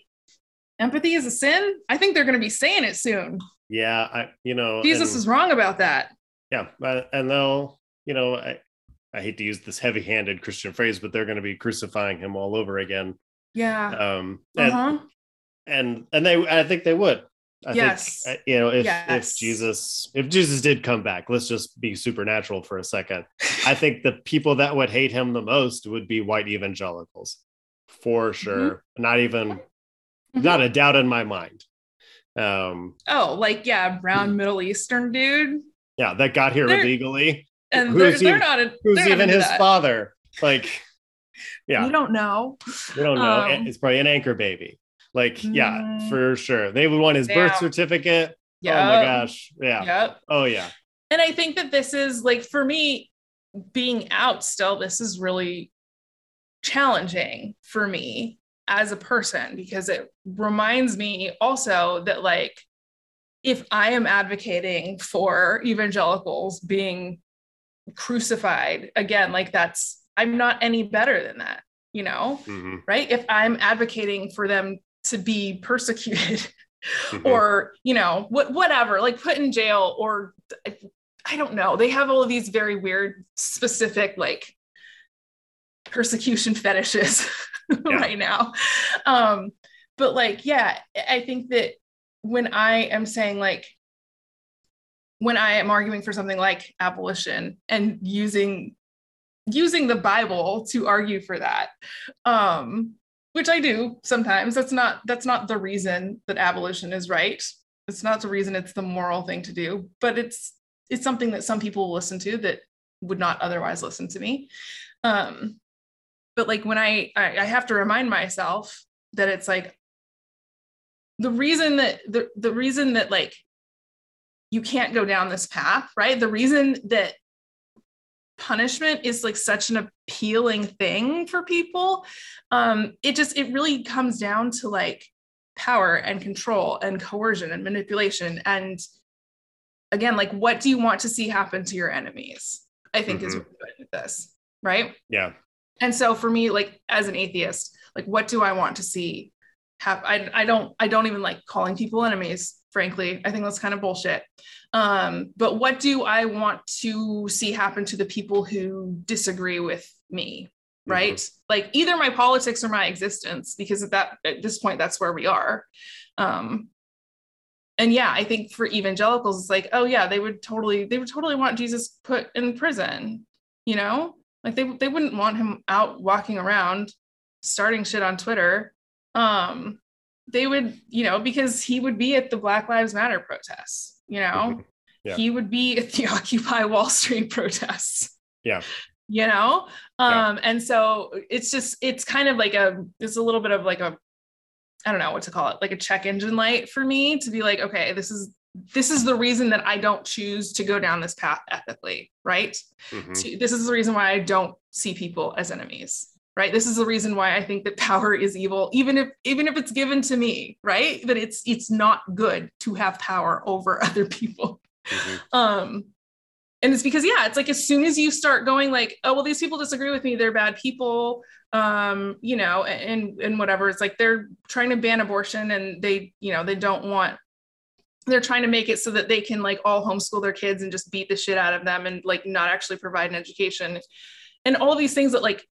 empathy is a sin i think they're going to be saying it soon yeah, I you know jesus and- is wrong about that yeah, but- and they'll you know I I hate to use this heavy-handed Christian phrase, but they're going to be crucifying him all over again. yeah Um, and uh-huh. and and they I think they would. I Yes. think uh, you know if Yes. if Jesus if Jesus did come back, let's just be supernatural for a second. I <laughs> think the people that would hate him the most would be white evangelicals, for sure. Not even Mhm. not a doubt in my mind. Um, oh like yeah brown middle eastern dude yeah, that got here They're- illegally. and Who's they're, they're even- not a, Who's not even his that. father? Like, <laughs> yeah, we don't know we don't know. um, it's probably an anchor baby. Like, yeah, Mm. for sure. They would want his birth certificate. yeah Oh my gosh. Yeah. yep Oh yeah. and i think that this is like for me being out still this is really challenging for me as a person because it reminds me also that like if i am advocating for evangelicals being crucified again like that's i'm not any better than that you know Mhm. right if i'm advocating for them to be persecuted <laughs> Mhm. or you know what whatever like put in jail or i don't know. They have all of these very weird specific like persecution fetishes <laughs> right now. Um but like yeah i think that when i am saying like when i am arguing for something like abolition and using using the bible to argue for that um which i do sometimes. That's not that's not the reason that abolition is right. It's not the reason it's the moral thing to do but it's it's something that some people listen to that would not otherwise listen to me. Um but like when I, I i have to remind myself that it's like the reason that the, the reason that like you can't go down this path right? The reason that punishment is like such an appealing thing for people. Um it just it really comes down to like power and control and coercion and manipulation. And again like what do you want to see happen to your enemies? I think is Mhm. what we're doing with this right? Yeah. and so for me like as an atheist like what do i want to see have I, I don't I don't even like calling people enemies, frankly. I think that's kind of bullshit. Um, but what do I want to see happen to the people who disagree with me? Right? Mm-hmm. Like either my politics or my existence, because at that at this point, that's where we are. Um, and yeah, I think for evangelicals, it's like, oh yeah, they would totally, they would totally want Jesus put in prison, you know? Like they they wouldn't want him out walking around starting shit on Twitter. Um, they would, you know, because he would be at the Black Lives Matter protests, you know, mm-hmm. yeah. he would be at the <laughs> Occupy Wall Street protests. Yeah. You know? Um, yeah. and so it's just it's kind of like a it's a little bit of like a I don't know what to call it, like a check engine light for me to be like, okay, this is this is the reason that I don't choose to go down this path ethically, right? Mm-hmm. This is the reason why I don't see people as enemies, right? This is the reason why I think that power is evil, even if even if it's given to me, right? That it's it's not good to have power over <laughs> other people. Mm-hmm. Um, and it's because yeah, it's like as soon as you start going like, oh well, these people disagree with me, they're bad people, um, you know, and and whatever. It's like they're trying to ban abortion and they, you know, they don't want they're trying to make it so that they can like all homeschool their kids and just beat the shit out of them and like not actually provide an education and all these things that like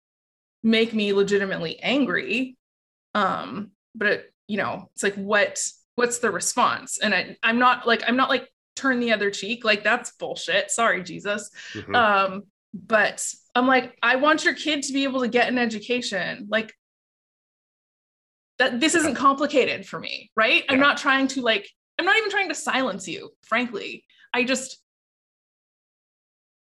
make me legitimately angry um but it, you know it's like what what's the response and I, i'm not like i'm not like turn the other cheek like that's bullshit sorry jesus mm-hmm. um but i'm like i want your kid to be able to get an education like that this isn't complicated for me right yeah. i'm not trying to like I'm not even trying to silence you, frankly. I just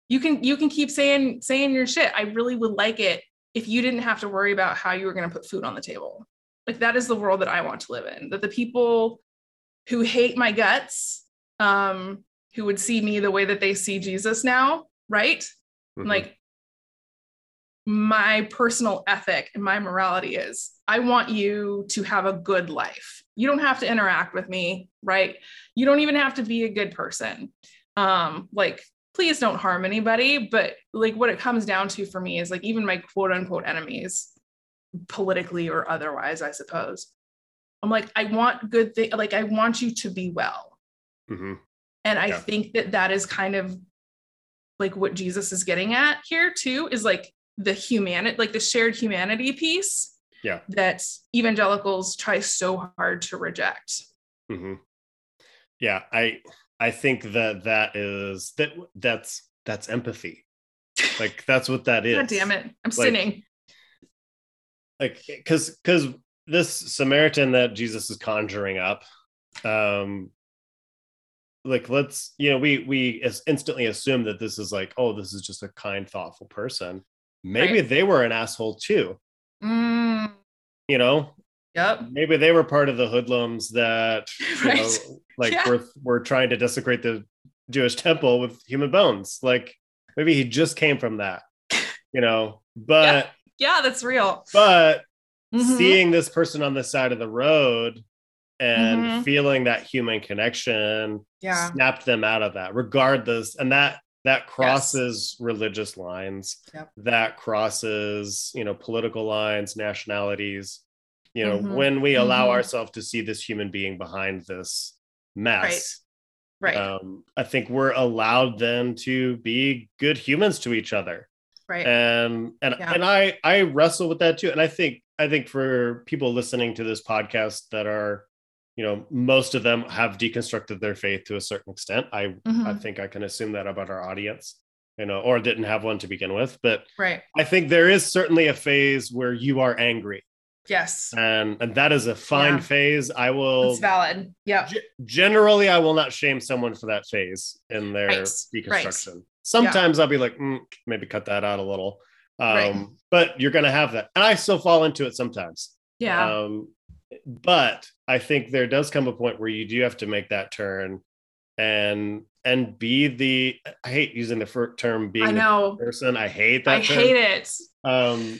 you can you can keep saying saying your shit. I really would like it if you didn't have to worry about how you were going to put food on the table. Like that is the world that I want to live in. That the people who hate my guts, um, who would see me the way that they see Jesus now, right? Mm-hmm. Like my personal ethic and my morality is I want you to have a good life. You don't have to interact with me, right? You don't even have to be a good person. Um, like, please don't harm anybody. But like, what it comes down to for me is like, even my quote unquote enemies, politically or otherwise, I suppose. I'm like, I want good thing. Like, I want you to be well. Mm-hmm. And I yeah. think that that is kind of like what Jesus is getting at here too. Is like the humanity, like the shared humanity piece yeah. that evangelicals try so hard to reject. Mm-hmm. Yeah, I I think that that is that that's that's empathy. Like that's what that is. God damn it! I'm sinning. Like, because because this Samaritan that Jesus is conjuring up, um, like let's you know we we instantly assume that this is like oh this is just a kind thoughtful person maybe right. they were an asshole too. Mm. You know, Yep. Maybe they were part of the hoodlums that <laughs> right. know, like yeah. were were trying to desecrate the Jewish temple with human bones. Like maybe he just came from that, you know. But yeah, yeah that's real. But mm-hmm. seeing this person on the side of the road and mm-hmm. feeling that human connection yeah. snapped them out of that, regardless. And that that crosses yes. religious lines yep. that crosses you know political lines nationalities you know mm-hmm. when we allow mm-hmm. ourselves to see this human being behind this mess right, right. Um, i think we're allowed then to be good humans to each other right and and yeah. and i i wrestle with that too and i think i think for people listening to this podcast that are you know most of them have deconstructed their faith to a certain extent i mm-hmm. i think i can assume that about our audience you know or didn't have one to begin with but right i think there is certainly a phase where you are angry yes and and that is a fine yeah. phase i will it's valid yeah g- generally i will not shame someone for that phase in their right. deconstruction right. sometimes yeah. i'll be like mm, maybe cut that out a little um, right. but you're gonna have that and i still fall into it sometimes yeah um, but I think there does come a point where you do have to make that turn and and be the I hate using the term being I know. person. I hate that. I term. hate it. Um,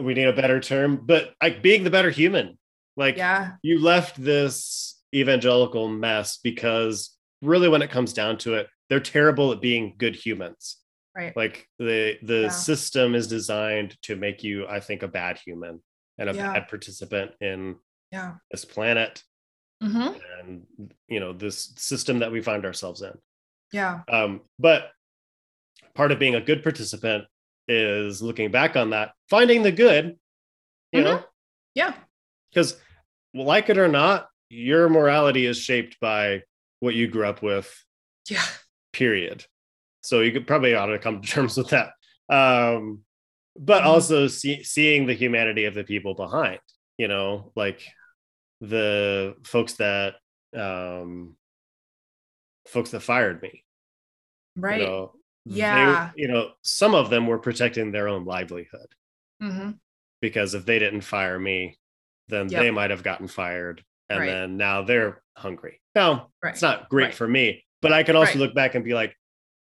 we need a better term, but like being the better human. Like yeah. you left this evangelical mess because really when it comes down to it, they're terrible at being good humans. Right. Like the the yeah. system is designed to make you, I think, a bad human and a yeah. bad participant in Yeah. this planet Mm-hmm. and you know this system that we find ourselves in Yeah. um, but part of being a good participant is looking back on that finding the good you Mhm. know Yeah. because like it or not your morality is shaped by what you grew up with Yeah. period so you could probably ought to come to <laughs> terms with that um, but Mhm. also see, seeing the humanity of the people behind you know like the folks that um folks that fired me Right. you know they- Yeah. you know some of them were protecting their own livelihood mm-hmm. because if they didn't fire me then Yep. they might have gotten fired and Right. then now they're hungry now Right. it's not great Right. for me but i can also look back and be like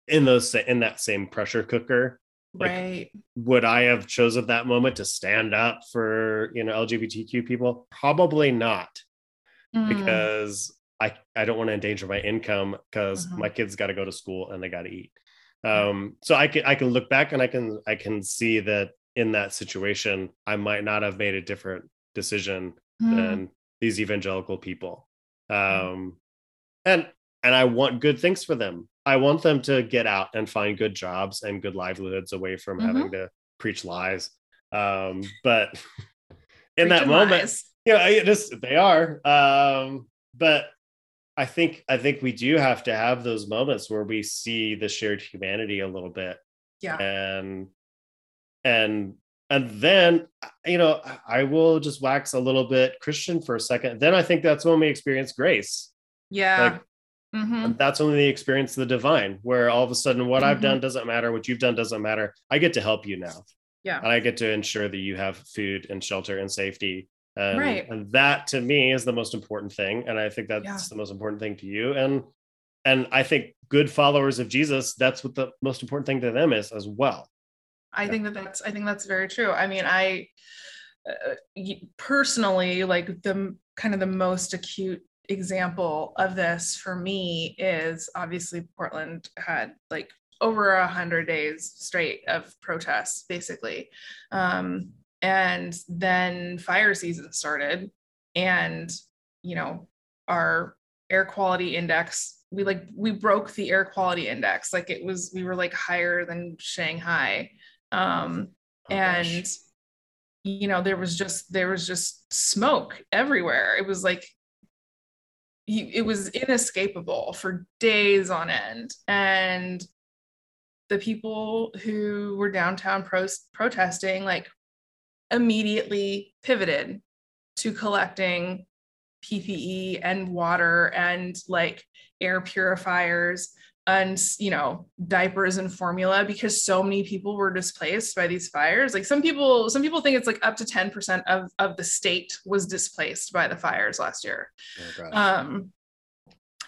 in those in that same pressure cooker like, right. would i have chosen that moment to stand up for you know lgbtq people probably not Mm. because I I don't want to endanger my income because Mhm. my kids got to go to school and they got to eat. Um, so I can I can look back and I can I can see that in that situation I might not have made a different decision Mm. than these evangelical people. Um, and and I want good things for them. I want them to get out and find good jobs and good livelihoods away from having to preach lies. Um, but <laughs> in that moment, lies. yeah it just they are um but i think i think we do have to have those moments where we see the shared humanity a little bit Yeah. and and and then you know i will just wax a little bit christian for a second then i think that's when we experience grace Yeah. like, mm-hmm. that's when we experience the divine where all of a sudden what i've Mhm. done doesn't matter what you've done doesn't matter i get to help you now Yeah. and i get to ensure that you have food and shelter and safety and, Right. and that to me is the most important thing and i think that's Yeah. the most important thing to you and and i think good followers of jesus that's what the most important thing to them is as well I think that that's I think that's very true. I mean, I uh, personally like the kind of the most acute example of this for me is obviously Portland had like over a hundred days straight of protests, basically, um, and then fire season started, and you know our air quality index we like we broke the air quality index. Like it was we were like higher than shanghai. Um Oh, gosh. and you know there was just there was just smoke everywhere. It was like it was inescapable for days on end. And the people who were downtown pro- protesting like immediately pivoted to collecting ppe and water and like air purifiers and you know diapers and formula because so many people were displaced by these fires. Like some people some people think it's like up to 10% of of the state was displaced by the fires last year. Oh, um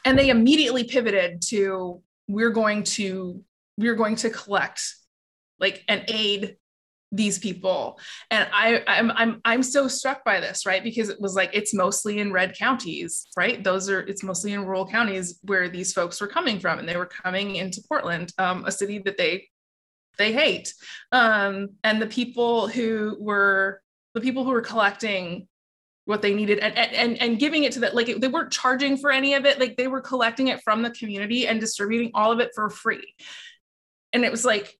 and they immediately pivoted to we're going to we're going to collect like an aid these people. And i i'm i'm i'm so struck by this right? Because it was like it's mostly in red counties right? Those are it's mostly in rural counties where these folks were coming from and they were coming into portland um, a city that they they hate. Um and the people who were the people who were collecting what they needed and and and giving it to that like they weren't charging for any of it. Like they were collecting it from the community and distributing all of it for free. And it was like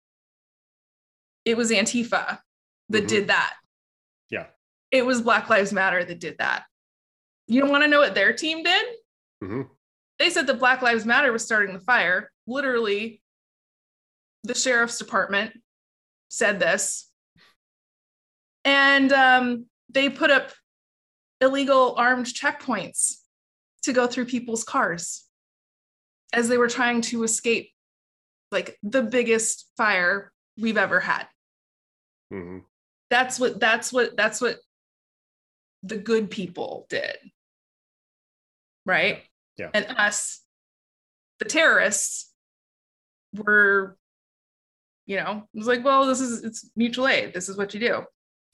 it was antifa that Mhm. did that Yeah. it was black lives matter that did that you don't want to know what their team did Mhm. they said that black lives matter was starting the fire literally the sheriff's department said this and um, they put up illegal armed checkpoints to go through people's cars as they were trying to escape like the biggest fire we've ever had Mhm. that's what that's what that's what the good people did right Yeah. and us the terrorists were you know it was like well this is it's mutual aid this is what you do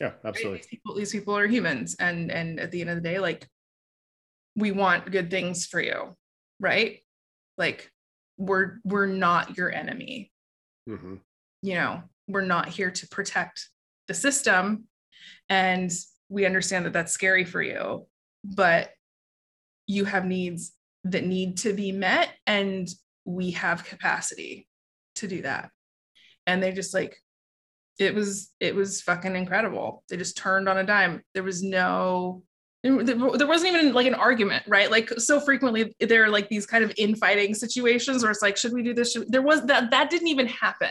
yeah right? absolutely These people, these people are humans, and and at the end of the day, like we want good things for you, right? Like we're we're not your enemy. Mhm. You know, we're not here to protect the system, and we understand that that's scary for you. but you have needs that need to be met and we have capacity to do that. And they just like it was it was fucking incredible. They just turned on a dime. There was no there wasn't even like an argument right? Like so frequently there are like these kind of infighting situations where it's like should we do this? Should, there was that that didn't even happen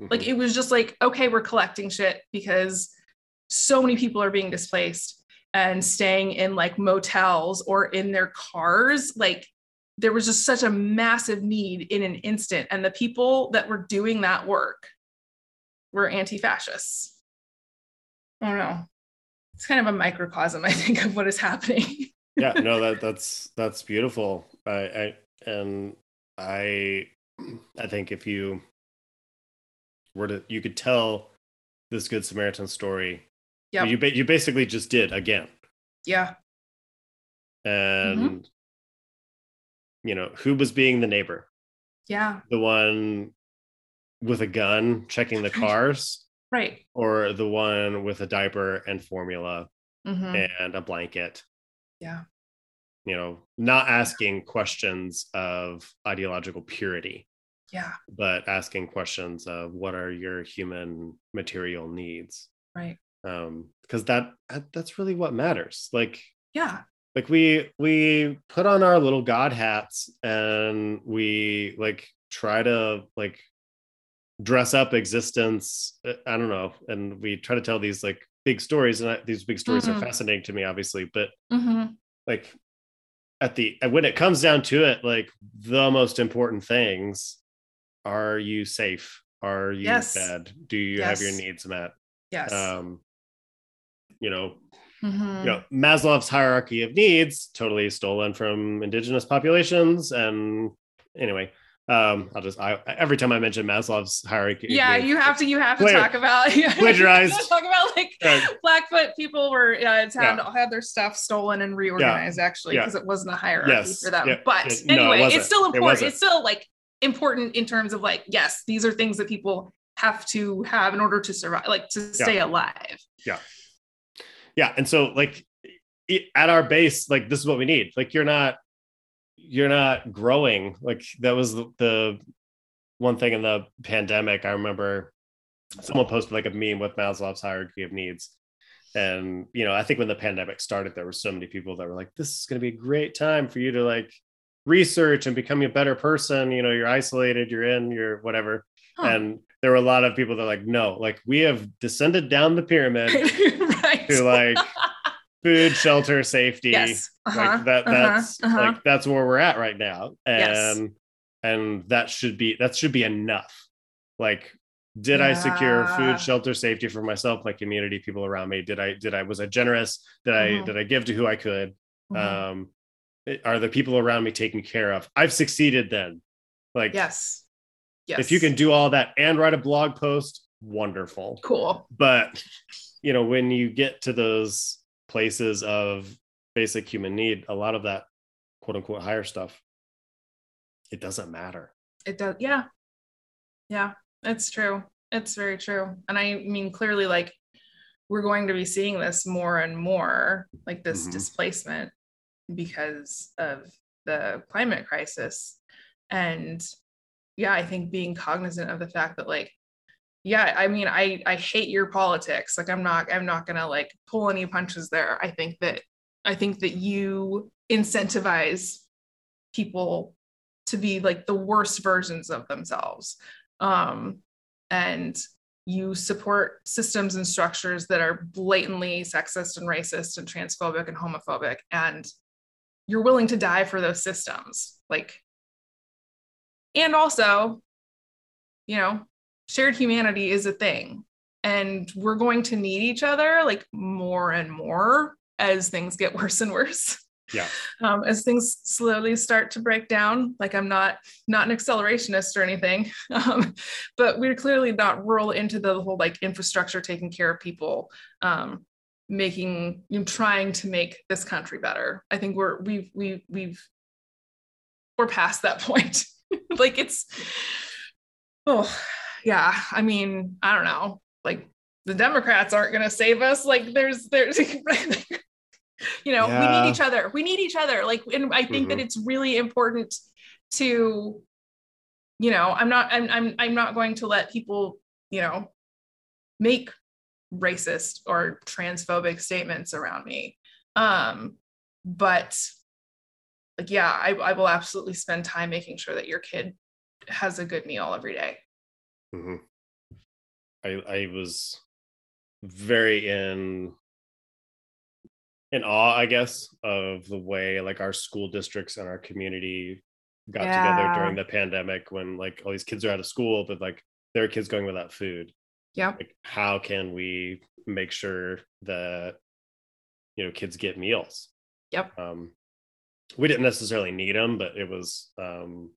mm-hmm. like it was just like okay we're collecting shit because so many people are being displaced and staying in like motels or in their cars. Like there was just such a massive need in an instant and the people that were doing that work were anti-fascists. I don't know. It's kind of a microcosm i think of what is happening. <laughs> Yeah no that that's that's beautiful. I i and i i think if you were to you could tell this good samaritan story yeah you, you basically just did again yeah and mm-hmm you know, who was being the neighbor? Yeah. The one with a gun checking the cars. Right. Or the one with a diaper and formula mm-hmm. and a blanket. Yeah. You know, not asking questions of ideological purity. Yeah. But asking questions of what are your human material needs. Right. Um, because that that's really what matters. Like, yeah like we we put on our little god hats and we like try to like dress up existence uh, i don't know and we try to tell these like big stories and I, these big stories mm-hmm. are fascinating to me obviously but mm-hmm. like at the when it comes down to it like the most important things are you safe are you yes. fed do you yes. have your needs met yes um you know Mm-hmm. You know, Maslow's hierarchy of needs, totally stolen from indigenous populations. And anyway, um, I'll just I every time I mention Maslow's hierarchy. Yeah, you have to you have to talk about <laughs> plagiarized. talk about like Blackfoot people were yeah, it's had yeah. had their stuff stolen and reorganized yeah. actually because yeah. it wasn't a hierarchy yes. for them. But it, anyway, no, it it's still important. It it's still like important in terms of like yes, these are things that people have to have in order to survive, like to stay alive. Yeah. Yeah and so like at our base like this is what we need. Like you're not you're not growing. Like that was the, the one thing in the pandemic i remember someone posted like a meme with maslow's hierarchy of needs. And you know i think when the pandemic started there were so many people that were like this is going to be a great time for you to like research and becoming a better person you know you're isolated you're in you're whatever huh. and there were a lot of people that like no like we have descended down the pyramid <laughs> right. to like <laughs> food shelter safety yes. uh-huh. like that uh-huh. that's uh-huh. like that's where we're at right now and yes. and that should be that should be enough like did yeah. i secure food shelter safety for myself my community people around me did i did i was i generous did i mm-hmm. did i give to who i could mm-hmm. um are the people around me taken care of i've succeeded then like yes Yes. If you can do all that and write a blog post, wonderful. Cool. But you know, when you get to those places of basic human need, a lot of that quote unquote higher stuff, it doesn't matter. It does. Yeah. Yeah, it's true. It's very true. And I mean, clearly, like, we're going to be seeing this more and more, like this mm-hmm. displacement because of the climate crisis. And yeah, I think being cognizant of the fact that like, yeah, I mean, I I hate your politics. Like I'm not I'm not gonna like pull any punches there. I think that I think that you incentivize people to be like the worst versions of themselves. Um, and you support systems and structures that are blatantly sexist and racist and transphobic and homophobic and you're willing to die for those systems like and also you know shared humanity is a thing and we're going to need each other like more and more as things get <laughs> worse and worse. Yeah. Um, as things slowly start to break down like i'm not not an accelerationist or anything <laughs> um, but we're clearly not roll into the whole like infrastructure taking care of people um, making you know, trying to make this country better i think we're we've we've we've we're past that <laughs> point like it's oh yeah i mean i don't know like the democrats aren't going to save us like there's there's <laughs> you know, we need each other. We need each other. Like, and I think that Mhm. it's really important to, you know, I'm not, I'm, I'm, I'm not going to let people, you know, make racist or transphobic statements around me. Um, but like, yeah, I, I will absolutely spend time making sure that your kid has a good meal every day. Mhm. I I was very in in awe, I guess, of the way like our school districts and our community got together during the pandemic when like all these kids are out of school, but like there are kids going without food. Yep. Like how can we make sure that you know kids get meals? Yep. Um we didn't necessarily need them, but it was um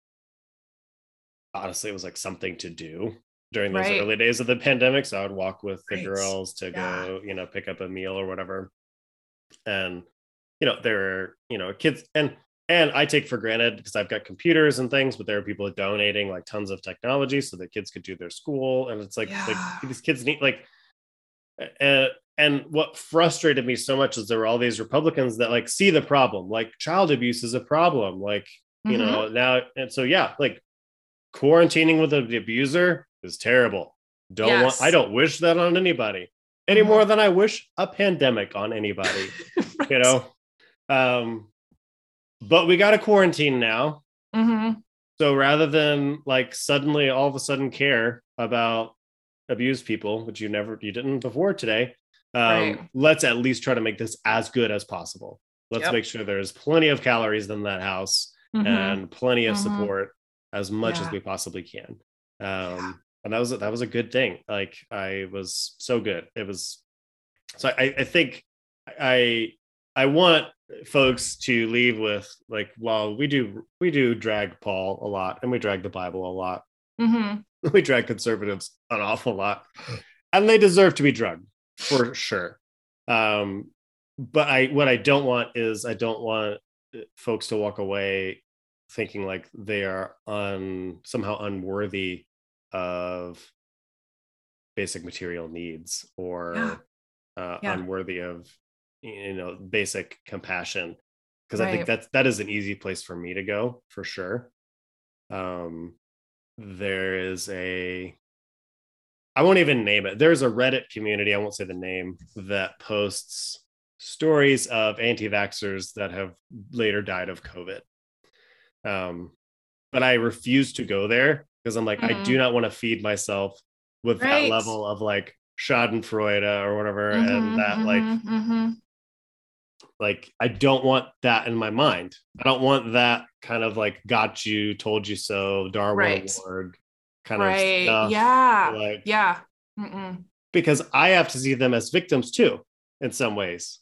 honestly it was like something to do during those Right. early days of the pandemic. So I would walk with the Right. girls to Yeah. go, you know, pick up a meal or whatever. And you know, there are, you know, kids and and I take for granted because I've got computers and things, but there are people donating like tons of technology so that kids could do their school. And it's like, Yeah. like these kids need like uh, and what frustrated me so much is there were all these Republicans that like see the problem, like child abuse is a problem, like you Mhm. know now and so yeah like quarantining with an abuser is terrible don't want i don't wish that on anybody any more than i wish a pandemic on anybody <laughs> Right. you know um but we got a quarantine now Mhm. so rather than like suddenly all of a sudden care about abused people which you never you didn't before today um Right. let's at least try to make this as good as possible let's Yep. make sure there's plenty of calories in that house Mhm. and plenty of Mhm. support as much as we possibly can. Um, and that was that was a good thing. Like I was so good. It was so I, I think I I want folks to leave with like while we do we do drag Paul a lot and we drag the Bible a lot. Mhm. <laughs> We drag conservatives an awful lot. And they deserve to be drugged for sure. Um, but I what I don't want is I don't want uh, folks to walk away thinking like they are un somehow unworthy of basic material needs or Yeah. uh, Yeah. unworthy of you know basic compassion because I think Right. that's that is an easy place for me to go for sure. Um, there is a I won't even name it. There's a Reddit community, I won't say the name, that posts stories of anti-vaxxers that have later died of COVID. Um, but I refuse to go there because I'm like, I do not want to feed myself with Right. that level of like Schadenfreude or whatever, Mhm, and that like mhm, mhm. Like I don't want that in my mind. I don't want that kind of like got you, told you so, Darwin Right. Award kind right. of stuff. yeah. Like yeah. Mm-mm. because I have to see them as victims too, in some ways.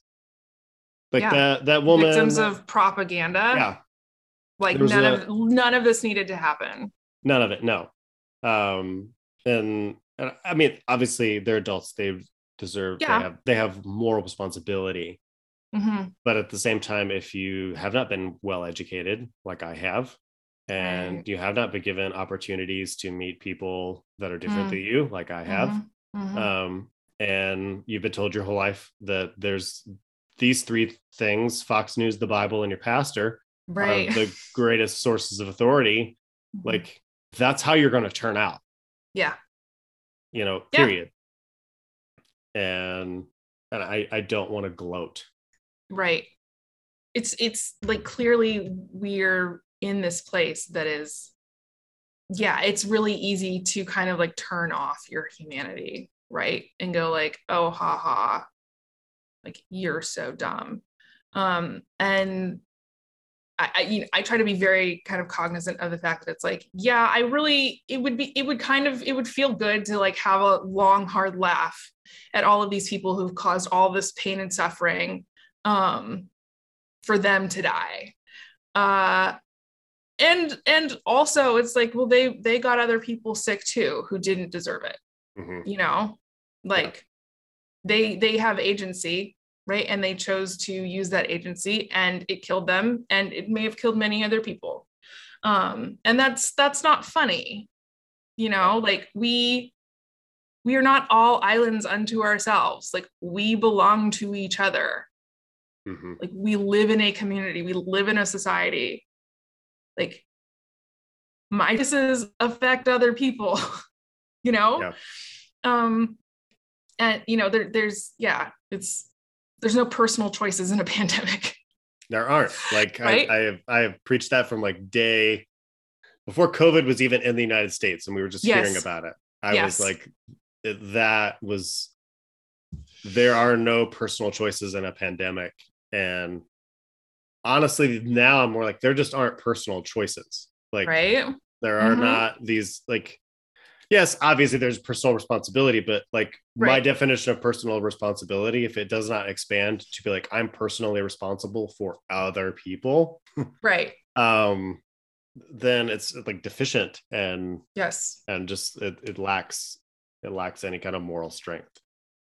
Like Yeah. that that woman Victims of propaganda. yeah, Like none a- of none of this needed to happen. none of it, no. Um and, and I mean obviously they're adults, they deserve Yeah. they have they have moral responsibility. Mhm. but at the same time if you have not been well educated like i have and Right. you have not been given opportunities to meet people that are different Mm. than you like i have Mhm, mhm. um, and you've been told your whole life that there's these three things fox news the bible and your pastor right. are the <laughs> greatest sources of authority Mhm. like that's how you're going to turn out yeah. you know Yeah. period and and i i don't want to gloat Right. It's it's like clearly we're in this place that is yeah, it's really easy to kind of like turn off your humanity, right? And go like, "Oh, ha ha." Like you're so dumb. Um and I, I, you know, I try to be very kind of cognizant of the fact that it's like, yeah, I really, it would be, it would kind of, it would feel good to like have a long, hard laugh at all of these people who've caused all this pain and suffering um, for them to die. Uh, and and also it's like, well, they they got other people sick too who didn't deserve it. Mhm. You know, like they they have agency, right? And they chose to use that agency, and it killed them, and it may have killed many other people. Um, and that's that's not funny. You know, like we we are not all islands unto ourselves. Like we belong to each other Mhm. Like we live in a community, we live in a society. Like my choices affect other people, <laughs> you know? Yeah. Um and you know, there there's yeah, it's there's no personal choices in a <laughs> pandemic. There aren't. Like Right? I, I have I have preached that from like day before COVID was even in the United States and we were just Yes. hearing about it. I Yes. was like that was there are no personal choices in a pandemic. And honestly, now I'm more like there just aren't personal choices. Like right? there are Mhm. not these like yes obviously there's personal responsibility but like my definition of personal responsibility if it does not expand to be like i'm personally responsible for other people Right. <laughs> um then it's like deficient and Yes. and just it, it lacks it lacks any kind of moral strength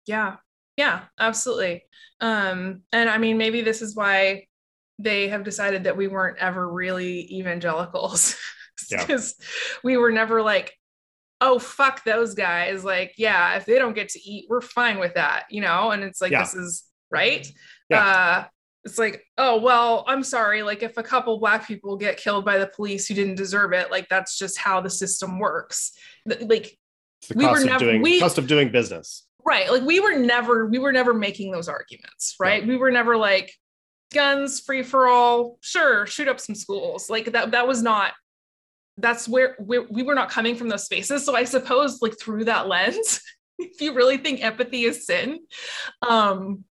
Yeah. Yeah, absolutely. Um, and I mean, maybe this is why they have decided that we weren't ever really evangelicals. <laughs> Yeah. Because we were never like, oh fuck those guys. Like, yeah, if they don't get to eat, we're fine with that, you know? And it's like Yeah. this is right. Yeah. Uh it's like, oh well, I'm sorry. Like if a couple black people get killed by the police who didn't deserve it, like that's just how the system works. Like We were never- doing we- cost of doing business right like we were never we were never making those arguments right? We were never like guns free for all sure shoot up some schools. Like that that was not that's where we, we were not coming from those spaces. So i suppose like through that lens <laughs> if you really think empathy is sin um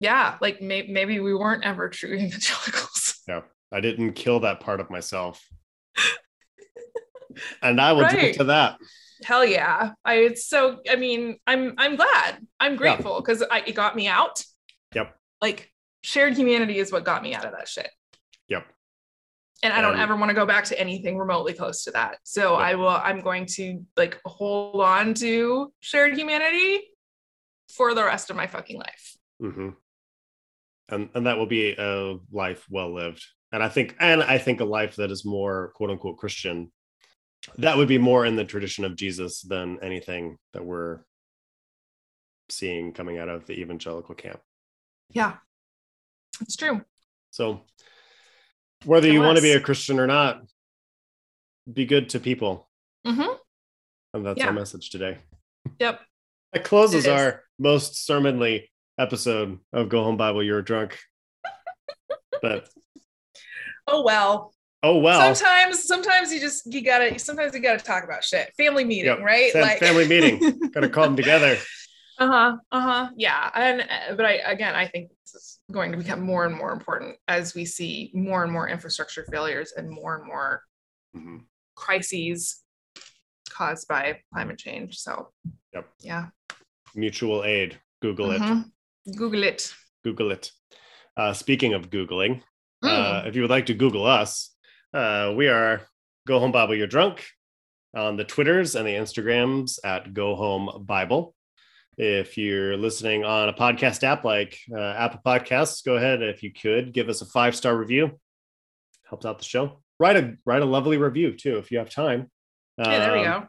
yeah like may, maybe we weren't ever true evangelicals. <laughs> Yeah, i didn't kill that part of myself. And i will drink Right. to that hell yeah i it's so i mean i'm i'm glad i'm grateful because i it got me out Yep. like shared humanity is what got me out of that shit Yep. and i don't ever want to go back to anything remotely close to that so Yep. i will i'm going to like hold on to shared humanity for the rest of my fucking life mm-hmm. And and that will be a life well lived. And I think and I think a life that is more quote unquote Christian. That would be more in the tradition of Jesus than anything that we're seeing coming out of the evangelical camp. yeah it's true So whether you want to be a Christian or not, be good to people. hmm And that's Yeah. our message today. yep That closes our most sermonly episode of Go Home Bible You're Drunk. <laughs> but oh well oh well. sometimes sometimes you just you gotta sometimes you gotta talk about shit family meeting Yep. right Like family meeting. <laughs> Gotta call them together. uh-huh uh-huh yeah and uh, but i again i think this is going to become more and more important as we see more and more infrastructure failures and more and more Mhm. crises caused by climate change so Yep. yeah Mutual aid. Google it. Mhm. google it Google it. Uh, speaking of Googling, Mm. uh, if you would like to Google us, uh, we are Go Home Bible You're Drunk on the Twitters and the Instagrams at Go Home Bible. If you're listening on a podcast app like uh, Apple Podcasts, go ahead if you could give us a five star review. Helps out the show. Write a write a lovely review too if you have time. hey there we Um, go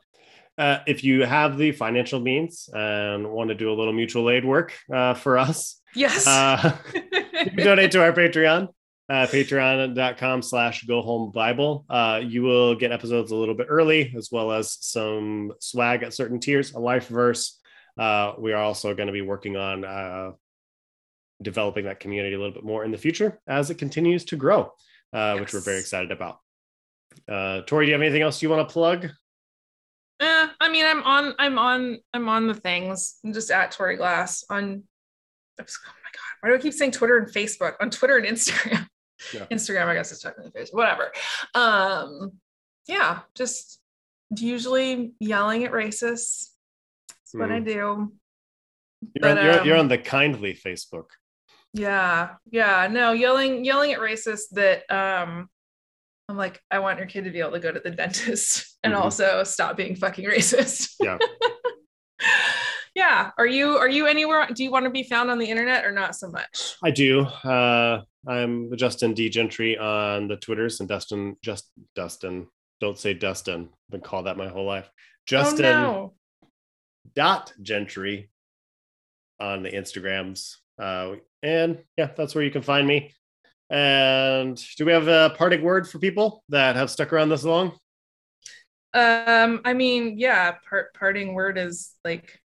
uh, if you have the financial means and want to do a little mutual aid work uh, for us, yes uh, you <laughs> can <laughs> donate to our Patreon, uh, patreon.com slash go home Bible. Uh, you will get episodes a little bit early, as well as some swag at certain tiers, a life verse. Uh, we are also going to be working on uh, developing that community a little bit more in the future as it continues to grow, uh, which we're very excited about. Uh, Tori, do you have anything else you want to plug? Eh, I mean, I'm on, I'm on, I'm on the things. I'm just at Tori Glass on. Oh my god, why do I keep saying Twitter and Facebook? On Twitter and Instagram. Yeah. Instagram, I guess, is technically Facebook. Whatever. Um, yeah, just usually yelling at racists. That's what I Mhm. do. You're, on, you're, you're um, on the kindly Facebook. Yeah, yeah, no, yelling, yelling at racists that um I'm like, I want your kid to be able to go to the <laughs> dentist and Mhm. also stop being fucking racist. Yeah. <laughs> yeah. Are you are you anywhere? Do you want to be found on the internet or not so much? I do. Uh, I'm Justin D Gentry on the Twitters and Dustin just Dustin. Don't say Dustin. I've been called that my whole life. Justin oh no. dot Gentry on the Instagrams. Uh, and yeah, that's where you can find me. And do we have a parting word for people that have stuck around this long? Um, I mean, yeah, part parting word is like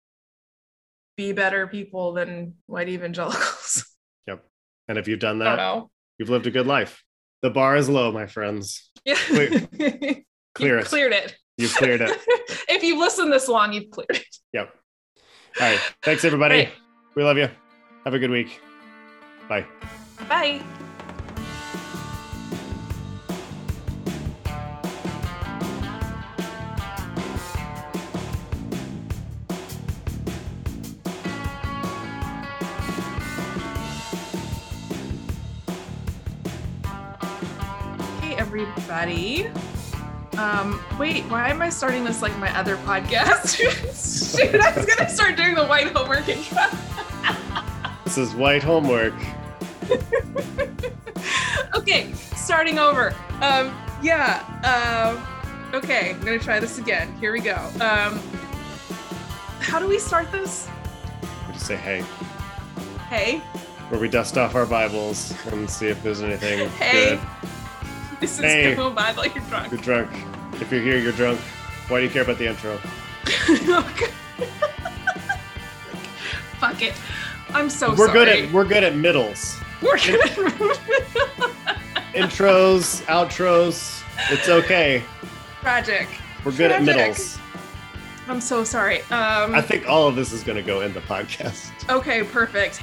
be better people than white evangelicals. <laughs> Yep. And if you've done that, you've lived a good life. The bar is low, my friends. Yeah. Clear- <laughs> Clear you it. cleared it. You've cleared it. <laughs> if you've listened this long, you've cleared it. Yep. All right. Thanks, everybody. Right. We love you. Have a good week. Bye. Bye. Everybody. Um, wait, why am I starting this like my other podcast? <laughs> Shoot, I was gonna start doing the white homework intro. <laughs> This is White Homework. <laughs> okay, starting over. Um, yeah. Um, okay, I'm gonna try this again. Here we go. Um, how do we start this? We just say hey, Hey, where we dust off our Bibles and see if there's anything Hey. good. This is Hey. Go Bible. You're drunk. You're drunk. If you're here, you're drunk. Why do you care about the intro? <laughs> Fuck it. I'm so we're sorry. good at we're good at middles, We're good. <laughs> intros, outros. It's okay. Tragic. We're good at middles. I'm so sorry. Um, I think all of this is going to go in the podcast. okay, perfect.